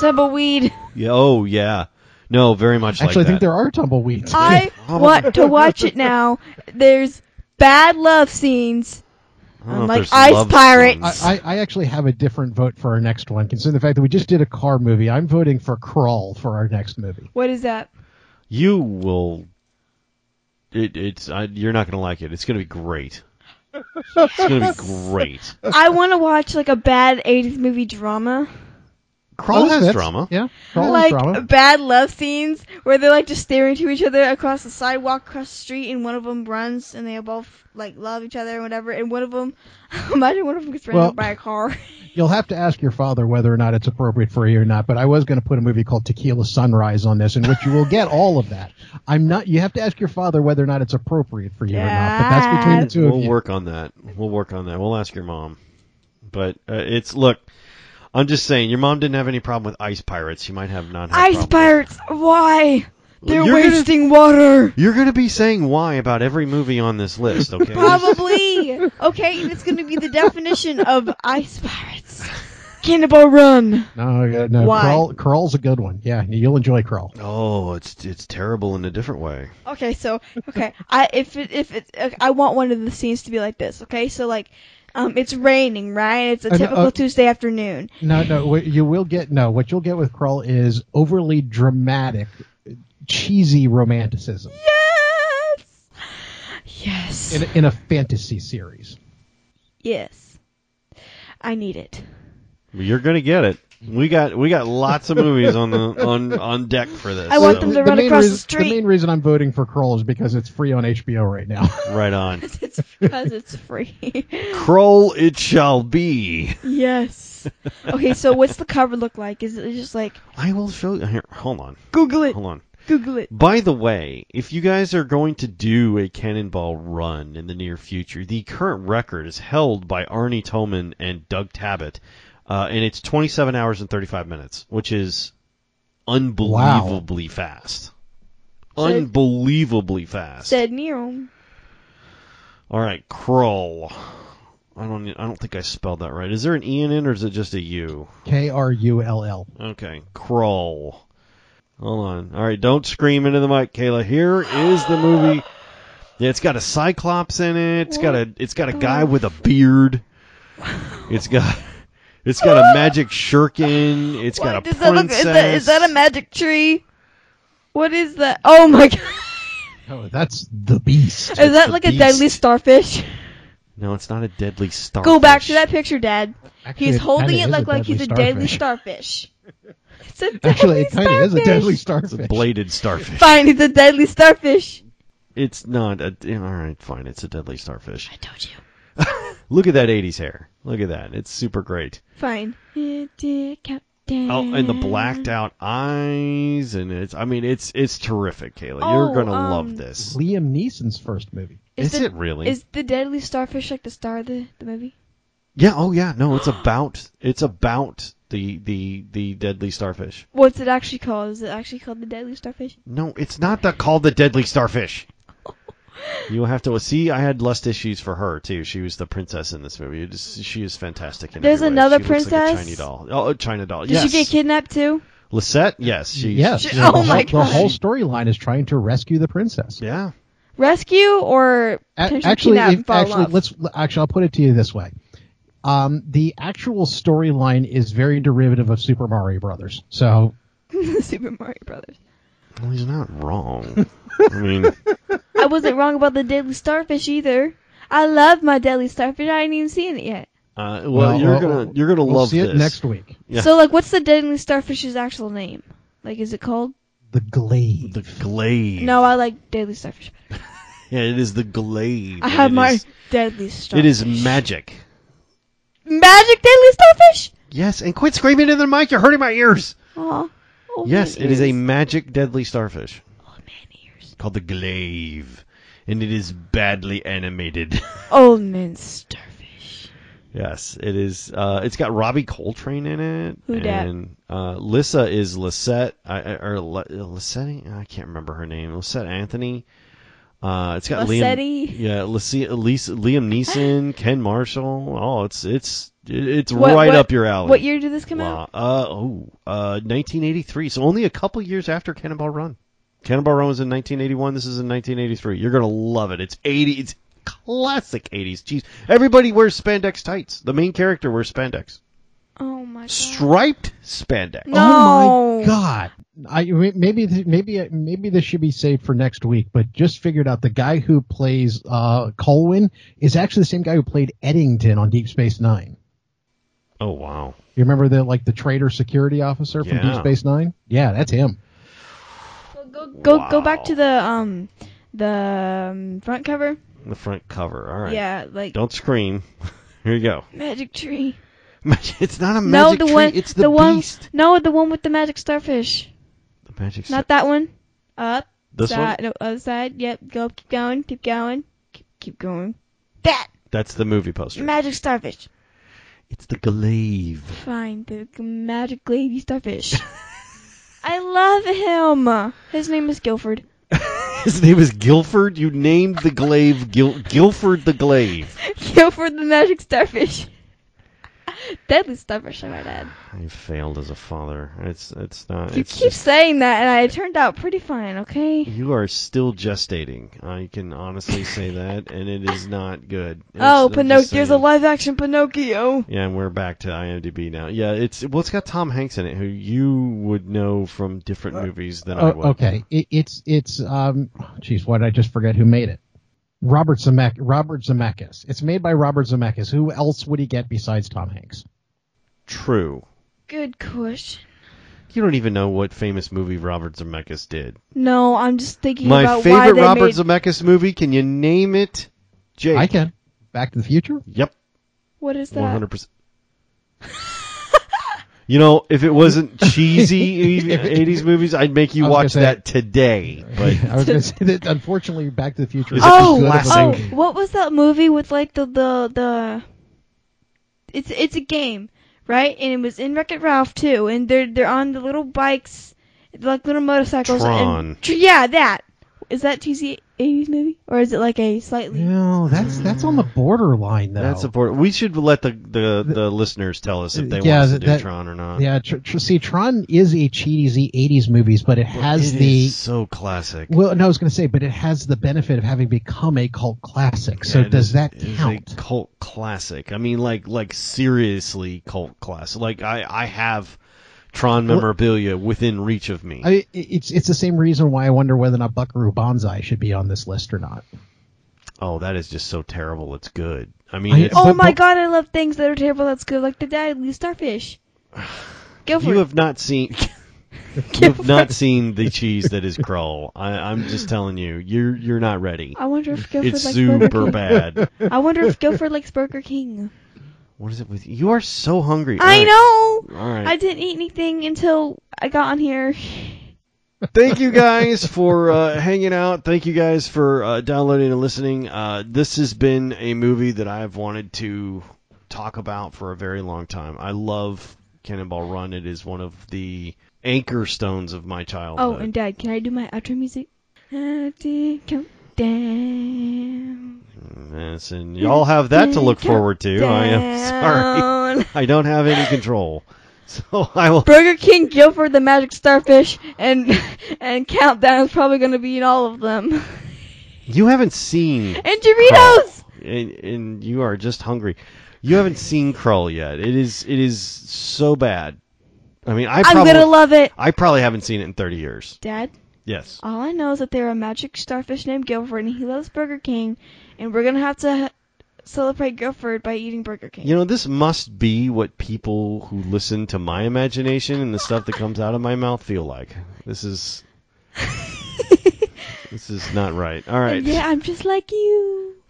[SPEAKER 3] tumbleweed.
[SPEAKER 1] Yeah, oh yeah. No, very much
[SPEAKER 2] Actually, I
[SPEAKER 1] like
[SPEAKER 2] think there are tumbleweeds.
[SPEAKER 3] I want to watch it now. There's bad love scenes.
[SPEAKER 1] I don't know if
[SPEAKER 3] like Ice
[SPEAKER 1] love
[SPEAKER 3] Pirates.
[SPEAKER 2] I, I, I actually have a different vote for our next one, considering the fact that we just did a car movie. I'm voting for Crawl for our next movie.
[SPEAKER 3] What is that?
[SPEAKER 1] You will. It, it's I, you're not gonna like it. It's gonna be great. It's gonna be great.
[SPEAKER 3] I want to watch like a bad 80s movie drama.
[SPEAKER 1] Krull
[SPEAKER 2] this
[SPEAKER 1] has
[SPEAKER 2] fits.
[SPEAKER 1] drama.
[SPEAKER 2] Yeah, Krull
[SPEAKER 3] like
[SPEAKER 2] has drama.
[SPEAKER 3] bad love scenes where they're like just staring to each other across the sidewalk, across the street, and one of them runs and they both like love each other and whatever. And one of them, imagine one of them gets ran
[SPEAKER 2] Well-
[SPEAKER 3] over by a car.
[SPEAKER 2] You'll have to ask your father whether or not it's appropriate for you or not. But I was going to put a movie called Tequila Sunrise on this, in which you will get all of that. I'm not. You have to ask your father whether or not it's appropriate for you or not. But that's between the 2
[SPEAKER 1] We'll
[SPEAKER 2] of you.
[SPEAKER 1] We'll work on that. We'll work on that. We'll ask your mom. But uh, it's look. I'm just saying, your mom didn't have any problem with ice pirates. You might have not. Had
[SPEAKER 3] Ice
[SPEAKER 1] problem.
[SPEAKER 3] pirates, why? They're
[SPEAKER 1] You're gonna-
[SPEAKER 3] wasting water.
[SPEAKER 1] You're gonna be saying why about every movie on this list, okay?
[SPEAKER 3] Probably. okay, and it's going to be the definition of ice pirates. Cannonball Run.
[SPEAKER 2] No, uh, no.
[SPEAKER 3] Why?
[SPEAKER 2] Krull, Krull's a good one. Yeah, you'll enjoy Krull.
[SPEAKER 1] Oh, it's it's terrible in a different way.
[SPEAKER 3] Okay, so okay, I if it if it uh, I want one of the scenes to be like this. Okay, so like, um, it's raining, right? It's a
[SPEAKER 2] Uh,
[SPEAKER 3] typical
[SPEAKER 2] uh,
[SPEAKER 3] Tuesday afternoon.
[SPEAKER 2] No, no. What you will get no. What you'll get with Krull is overly dramatic, cheesy romanticism
[SPEAKER 3] Yes. Yes.
[SPEAKER 2] in a, in a fantasy series.
[SPEAKER 3] yes. I need it.
[SPEAKER 1] You're gonna get it. We got we got lots of movies on the on on deck for this.
[SPEAKER 3] I want
[SPEAKER 1] so
[SPEAKER 3] them to run
[SPEAKER 2] main
[SPEAKER 3] across the
[SPEAKER 2] reason,
[SPEAKER 3] The
[SPEAKER 2] main reason I'm voting for Krull is because it's free on HBO right now.
[SPEAKER 1] right on.
[SPEAKER 3] it's because it's free.
[SPEAKER 1] Krull it shall be.
[SPEAKER 3] yes. Okay, so what's the cover look like? Is it just like
[SPEAKER 1] I will show you. Here, hold on,
[SPEAKER 3] Google it?
[SPEAKER 1] hold on.
[SPEAKER 3] Google it.
[SPEAKER 1] By the way, if you guys are going to do a Cannonball run in the near future, the current record is held by Arne Toman and Doug Tabbutt, uh, and it's 27 hours and 35 minutes, which is unbelievably fast.
[SPEAKER 3] So-
[SPEAKER 1] Unbelievably fast.
[SPEAKER 3] Said Nero.
[SPEAKER 1] All right, Krull. I don't. I don't think I spelled that right. Is there an e in it, or is it just a u?
[SPEAKER 2] K R U L L.
[SPEAKER 1] Okay, Krull. Hold on. All right, don't scream into the mic, Kayla. Here is the movie. Yeah, it's got a cyclops in it. It's got a. It's got a guy with a beard. It's got. It's got a magic shuriken. It's got a
[SPEAKER 3] What does that look?
[SPEAKER 1] princess.
[SPEAKER 3] Is that is that a magic tree? What is that? Oh my god!
[SPEAKER 2] Oh, that's the beast.
[SPEAKER 3] Is that
[SPEAKER 1] the
[SPEAKER 3] like a deadly starfish?
[SPEAKER 1] No, it's not a deadly starfish.
[SPEAKER 3] Go back to that picture, Dad.
[SPEAKER 2] Actually,
[SPEAKER 3] He's holding
[SPEAKER 2] kinda
[SPEAKER 3] it
[SPEAKER 2] is
[SPEAKER 3] like like he's a deadly
[SPEAKER 2] starfish.
[SPEAKER 3] starfish. It's a deadly
[SPEAKER 2] Actually, it kind of is a deadly starfish.
[SPEAKER 1] It's a bladed starfish.
[SPEAKER 3] Fine, it's a deadly starfish.
[SPEAKER 1] It's not. A, all right, fine. It's a deadly starfish.
[SPEAKER 3] I told you.
[SPEAKER 1] Look at that 80s hair. Look at that. It's super great.
[SPEAKER 3] Fine.
[SPEAKER 1] Oh, and the blacked out eyes, and it's. I mean, it's it's terrific, Kayla.
[SPEAKER 3] Oh,
[SPEAKER 1] You're gonna
[SPEAKER 3] um,
[SPEAKER 1] love this.
[SPEAKER 2] Liam Neeson's first movie.
[SPEAKER 1] Is,
[SPEAKER 3] the,
[SPEAKER 1] it really?
[SPEAKER 3] Is the deadly starfish like the star of the, the movie?
[SPEAKER 1] yeah. Oh, yeah. No, it's about. It's about the the the deadly starfish.
[SPEAKER 3] What's it actually called? Is it actually called the deadly starfish?
[SPEAKER 1] No, it's not the, called the deadly starfish. You'll have to see. I had lust issues for her too. She was the princess in this movie. It is, she is fantastic. In
[SPEAKER 3] There's
[SPEAKER 1] every way.
[SPEAKER 3] another
[SPEAKER 1] She looks like a
[SPEAKER 3] princess?
[SPEAKER 1] China doll. Oh, a China doll.
[SPEAKER 3] Did
[SPEAKER 1] yes.
[SPEAKER 3] she get kidnapped too?
[SPEAKER 1] Lysette? Yes. She.
[SPEAKER 2] yes.
[SPEAKER 3] she-
[SPEAKER 2] the
[SPEAKER 3] oh
[SPEAKER 2] whole-
[SPEAKER 3] my
[SPEAKER 2] The whole storyline is trying to rescue the princess.
[SPEAKER 1] Yeah.
[SPEAKER 3] Rescue or
[SPEAKER 2] A- actually, if-
[SPEAKER 3] and fall in
[SPEAKER 2] actually,
[SPEAKER 3] love?
[SPEAKER 2] let's actually. I'll put it to you this way. Um, the actual storyline is very derivative of Super Mario Brothers. So
[SPEAKER 3] Super Mario Brothers.
[SPEAKER 1] Well, he's not wrong. I mean,
[SPEAKER 3] I wasn't wrong about the deadly starfish either. I love my deadly starfish. I ain't even seen it yet.
[SPEAKER 1] uh, well, you're
[SPEAKER 2] well,
[SPEAKER 1] gonna you're gonna
[SPEAKER 2] we'll
[SPEAKER 1] love
[SPEAKER 2] see
[SPEAKER 1] this.
[SPEAKER 2] it next week.
[SPEAKER 1] Yeah.
[SPEAKER 3] So, like, what's the deadly starfish's actual name? Like, is it called?
[SPEAKER 2] The Glade.
[SPEAKER 1] The glaive.
[SPEAKER 3] No, I like deadly starfish.
[SPEAKER 1] Yeah, it is the glaive.
[SPEAKER 3] I have my
[SPEAKER 1] is-
[SPEAKER 3] deadly starfish.
[SPEAKER 1] It is magic.
[SPEAKER 3] magic deadly starfish.
[SPEAKER 1] Yes, and quit screaming into the mic. You're hurting my ears.
[SPEAKER 3] Aw.
[SPEAKER 1] Yes, it is a magic deadly starfish
[SPEAKER 3] old man ears.
[SPEAKER 1] called the glaive, and it is badly animated.
[SPEAKER 3] Old man starfish.
[SPEAKER 1] Yes, it is. Uh, it's got Robbie Coltrane in it,
[SPEAKER 3] Who dat?
[SPEAKER 1] and uh, Lissa is Lysette, I, I- or Lysette. I can't remember her name. Lysette Anthony. Uh, it's got
[SPEAKER 3] Lissetti?
[SPEAKER 1] Liam. Yeah, Lissi- Lisa, Liam Neeson, Ken Marshall. Oh, it's it's it's
[SPEAKER 3] What-
[SPEAKER 1] right
[SPEAKER 3] what-
[SPEAKER 1] up your alley.
[SPEAKER 3] What year did this come out?
[SPEAKER 1] Uh, oh, uh, 1983. So only a couple years after Cannonball Run. Cannonball Run was in 1981. This is in 1983. You're gonna love it. It's 80. It's classic 80s. Jeez, everybody wears spandex tights. The main character wears spandex,
[SPEAKER 3] Oh my god.
[SPEAKER 1] striped spandex.
[SPEAKER 3] No.
[SPEAKER 2] Oh my god! I maybe maybe maybe this should be saved for next week. But just figured out the guy who plays uh, Colwyn is actually the same guy who played Eddington on Deep Space Nine.
[SPEAKER 1] Oh wow.
[SPEAKER 2] You remember the like the traitor security officer from
[SPEAKER 1] Yeah.
[SPEAKER 2] Deep Space Nine? Yeah, that's him.
[SPEAKER 3] Go go go, go back to the um the um, front cover.
[SPEAKER 1] The front cover. All right.
[SPEAKER 3] Yeah, like
[SPEAKER 1] Don't scream. Here you go.
[SPEAKER 3] magic tree.
[SPEAKER 1] It's not a magic
[SPEAKER 3] no,
[SPEAKER 1] magic
[SPEAKER 3] the
[SPEAKER 1] tree.
[SPEAKER 3] one
[SPEAKER 1] it's the,
[SPEAKER 3] one
[SPEAKER 1] beast.
[SPEAKER 3] no, the one with the magic starfish.
[SPEAKER 1] The magic.
[SPEAKER 3] Not that one. Up.
[SPEAKER 1] This one.
[SPEAKER 3] No, other side. Yep. Go. Keep going. Keep going. Keep, keep going. That
[SPEAKER 1] That's the movie poster.
[SPEAKER 3] magic starfish.
[SPEAKER 1] It's the glaive.
[SPEAKER 3] Fine. The magic gravy starfish. I love him. His name is Guilford.
[SPEAKER 1] His name is Guilford. You named the glaive Gil- Guilford the glaive.
[SPEAKER 3] Guilford the magic starfish. Deadly starfish, I might add.
[SPEAKER 1] I failed as a father. It's it's not.
[SPEAKER 3] You
[SPEAKER 1] it's
[SPEAKER 3] keep
[SPEAKER 1] just-
[SPEAKER 3] saying that, and I turned out pretty fine. Okay.
[SPEAKER 1] you are still gestating. I can honestly say that, and it is not good. It's-
[SPEAKER 3] oh,
[SPEAKER 1] I'm
[SPEAKER 3] Pinocchio! There's a live action Pinocchio.
[SPEAKER 1] Yeah, and we're back to IMDb now. Yeah, it's well, it's got Tom Hanks in it, who you would know from different movies than I
[SPEAKER 2] Oh,
[SPEAKER 1] would.
[SPEAKER 2] okay, it, it's it's um, jeez, why did I just forget who made it? Robert Zemeck Robert Zemeckis. It's made by Robert Zemeckis. Who else would he get besides Tom Hanks?
[SPEAKER 1] True.
[SPEAKER 3] Good question.
[SPEAKER 1] You don't even know what famous movie Robert Zemeckis did.
[SPEAKER 3] No, I'm just thinking
[SPEAKER 1] My
[SPEAKER 3] about why
[SPEAKER 1] favorite
[SPEAKER 3] they
[SPEAKER 1] Robert
[SPEAKER 3] made.
[SPEAKER 1] Zemeckis movie. Can you name it? Jake.
[SPEAKER 2] I can. Back to the Future.
[SPEAKER 1] Yep.
[SPEAKER 3] what is that?
[SPEAKER 1] hundred percent. You know, if it wasn't cheesy '80s movies, I'd make you
[SPEAKER 2] I was gonna
[SPEAKER 1] watch
[SPEAKER 2] say-
[SPEAKER 1] that today. But
[SPEAKER 2] I was going to say that unfortunately, Back to the Future.
[SPEAKER 1] Is
[SPEAKER 2] is
[SPEAKER 3] Oh,
[SPEAKER 2] a
[SPEAKER 1] classic?
[SPEAKER 3] oh, what was that movie with like the the the? It's it's a game, right? And it was in Wreck It Ralph too. And they're they're on the little bikes, like little motorcycles.
[SPEAKER 1] Tron.
[SPEAKER 3] And, yeah, that is that cheesy '80s movie, or is it like a slightly?
[SPEAKER 2] No, that's that's on the borderline though.
[SPEAKER 1] that's important. We should let the, the, the listeners tell us if they
[SPEAKER 2] Yeah,
[SPEAKER 1] want us to
[SPEAKER 2] that-
[SPEAKER 1] do Tron or not.
[SPEAKER 2] yeah. Tr- tr- see, Tron is a cheesy '80s movies, but it has
[SPEAKER 1] It
[SPEAKER 2] the
[SPEAKER 1] is so classic.
[SPEAKER 2] well. No, I was going to say, but it has the benefit of having become a cult classic. So
[SPEAKER 1] Yeah,
[SPEAKER 2] does
[SPEAKER 1] is-
[SPEAKER 2] that
[SPEAKER 1] it is
[SPEAKER 2] count?
[SPEAKER 1] a cult classic. I mean, like like seriously cult classic. Like I I have Tron
[SPEAKER 2] Well-
[SPEAKER 1] memorabilia within reach of me.
[SPEAKER 2] I, it's it's the same reason why I wonder whether or not Buckaroo Banzai should be on this list or not.
[SPEAKER 1] oh, that is just so terrible. It's good. I mean,
[SPEAKER 2] I-
[SPEAKER 1] it's,
[SPEAKER 3] Oh
[SPEAKER 2] But-
[SPEAKER 3] my
[SPEAKER 2] but-
[SPEAKER 3] god, I love things that are terrible. That's good, like the Deadly Starfish. Go for
[SPEAKER 1] you
[SPEAKER 3] it.
[SPEAKER 1] have not seen. You have not seen the cheese that is Krull. I, I'm just telling you, you're you're not ready.
[SPEAKER 3] I wonder if Guilford
[SPEAKER 1] It's
[SPEAKER 3] likes Burger
[SPEAKER 1] super
[SPEAKER 3] King.
[SPEAKER 1] bad.
[SPEAKER 3] I wonder if Guilford likes Burger King.
[SPEAKER 1] What is it with you? You are so hungry.
[SPEAKER 3] I
[SPEAKER 1] All
[SPEAKER 3] know.
[SPEAKER 1] All right.
[SPEAKER 3] I didn't eat anything until I got on here.
[SPEAKER 1] Thank you guys for uh, hanging out. Thank you guys for uh, downloading and listening. Uh, this has been a movie that I've wanted to talk about for a very long time. I love Cannonball Run. It is one of the anchor stones of my childhood.
[SPEAKER 3] Oh, and Dad, can I do my outro music? Happy countdown.
[SPEAKER 1] Yes, and y'all have that to look forward to. I am sorry. I don't have any control. So I will.
[SPEAKER 3] Burger King, Guilford, the Magic Starfish, and and Countdown is probably going to be in all of them.
[SPEAKER 1] You haven't seen
[SPEAKER 3] And Doritos.
[SPEAKER 1] and, and you are just hungry. You haven't seen Krull yet. It is it is so bad. I mean, I
[SPEAKER 3] I'm
[SPEAKER 1] probably
[SPEAKER 3] gonna love it.
[SPEAKER 1] I probably haven't seen it in 30 years.
[SPEAKER 3] Dad,
[SPEAKER 1] Yes.
[SPEAKER 3] all I know is that there are a magic starfish named Guilford, and he loves Burger King, and we're gonna have to celebrate Guilford by eating Burger King.
[SPEAKER 1] You know, this must be what people who listen to my imagination and the stuff that comes out of my mouth feel like. This is this is not right. All right.
[SPEAKER 3] Yeah, I'm just like you.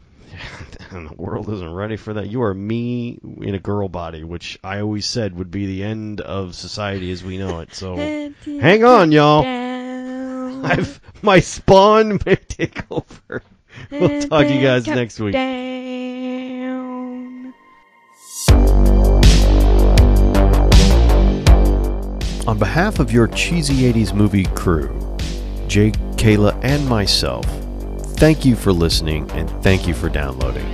[SPEAKER 1] And the world isn't ready for that. You are me in a girl body, which I always said would be the end of society as we know it. So hang on, y'all.
[SPEAKER 3] Down.
[SPEAKER 1] I've, my spawn may take over. we'll talk to you guys next week.
[SPEAKER 3] Down.
[SPEAKER 1] On behalf of your cheesy 80s movie crew, Jake, Kayla, and myself, thank you for listening and thank you for downloading.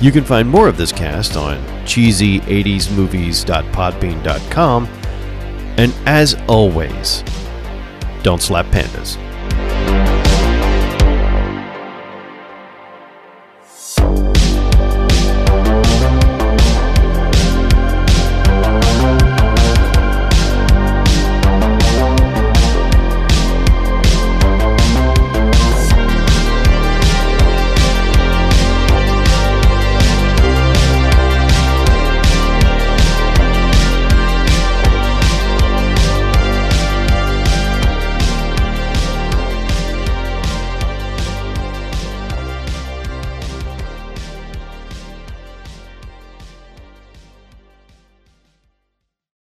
[SPEAKER 1] You can find more of this cast on cheesy80smovies.podbean.com. And as always, don't slap pandas.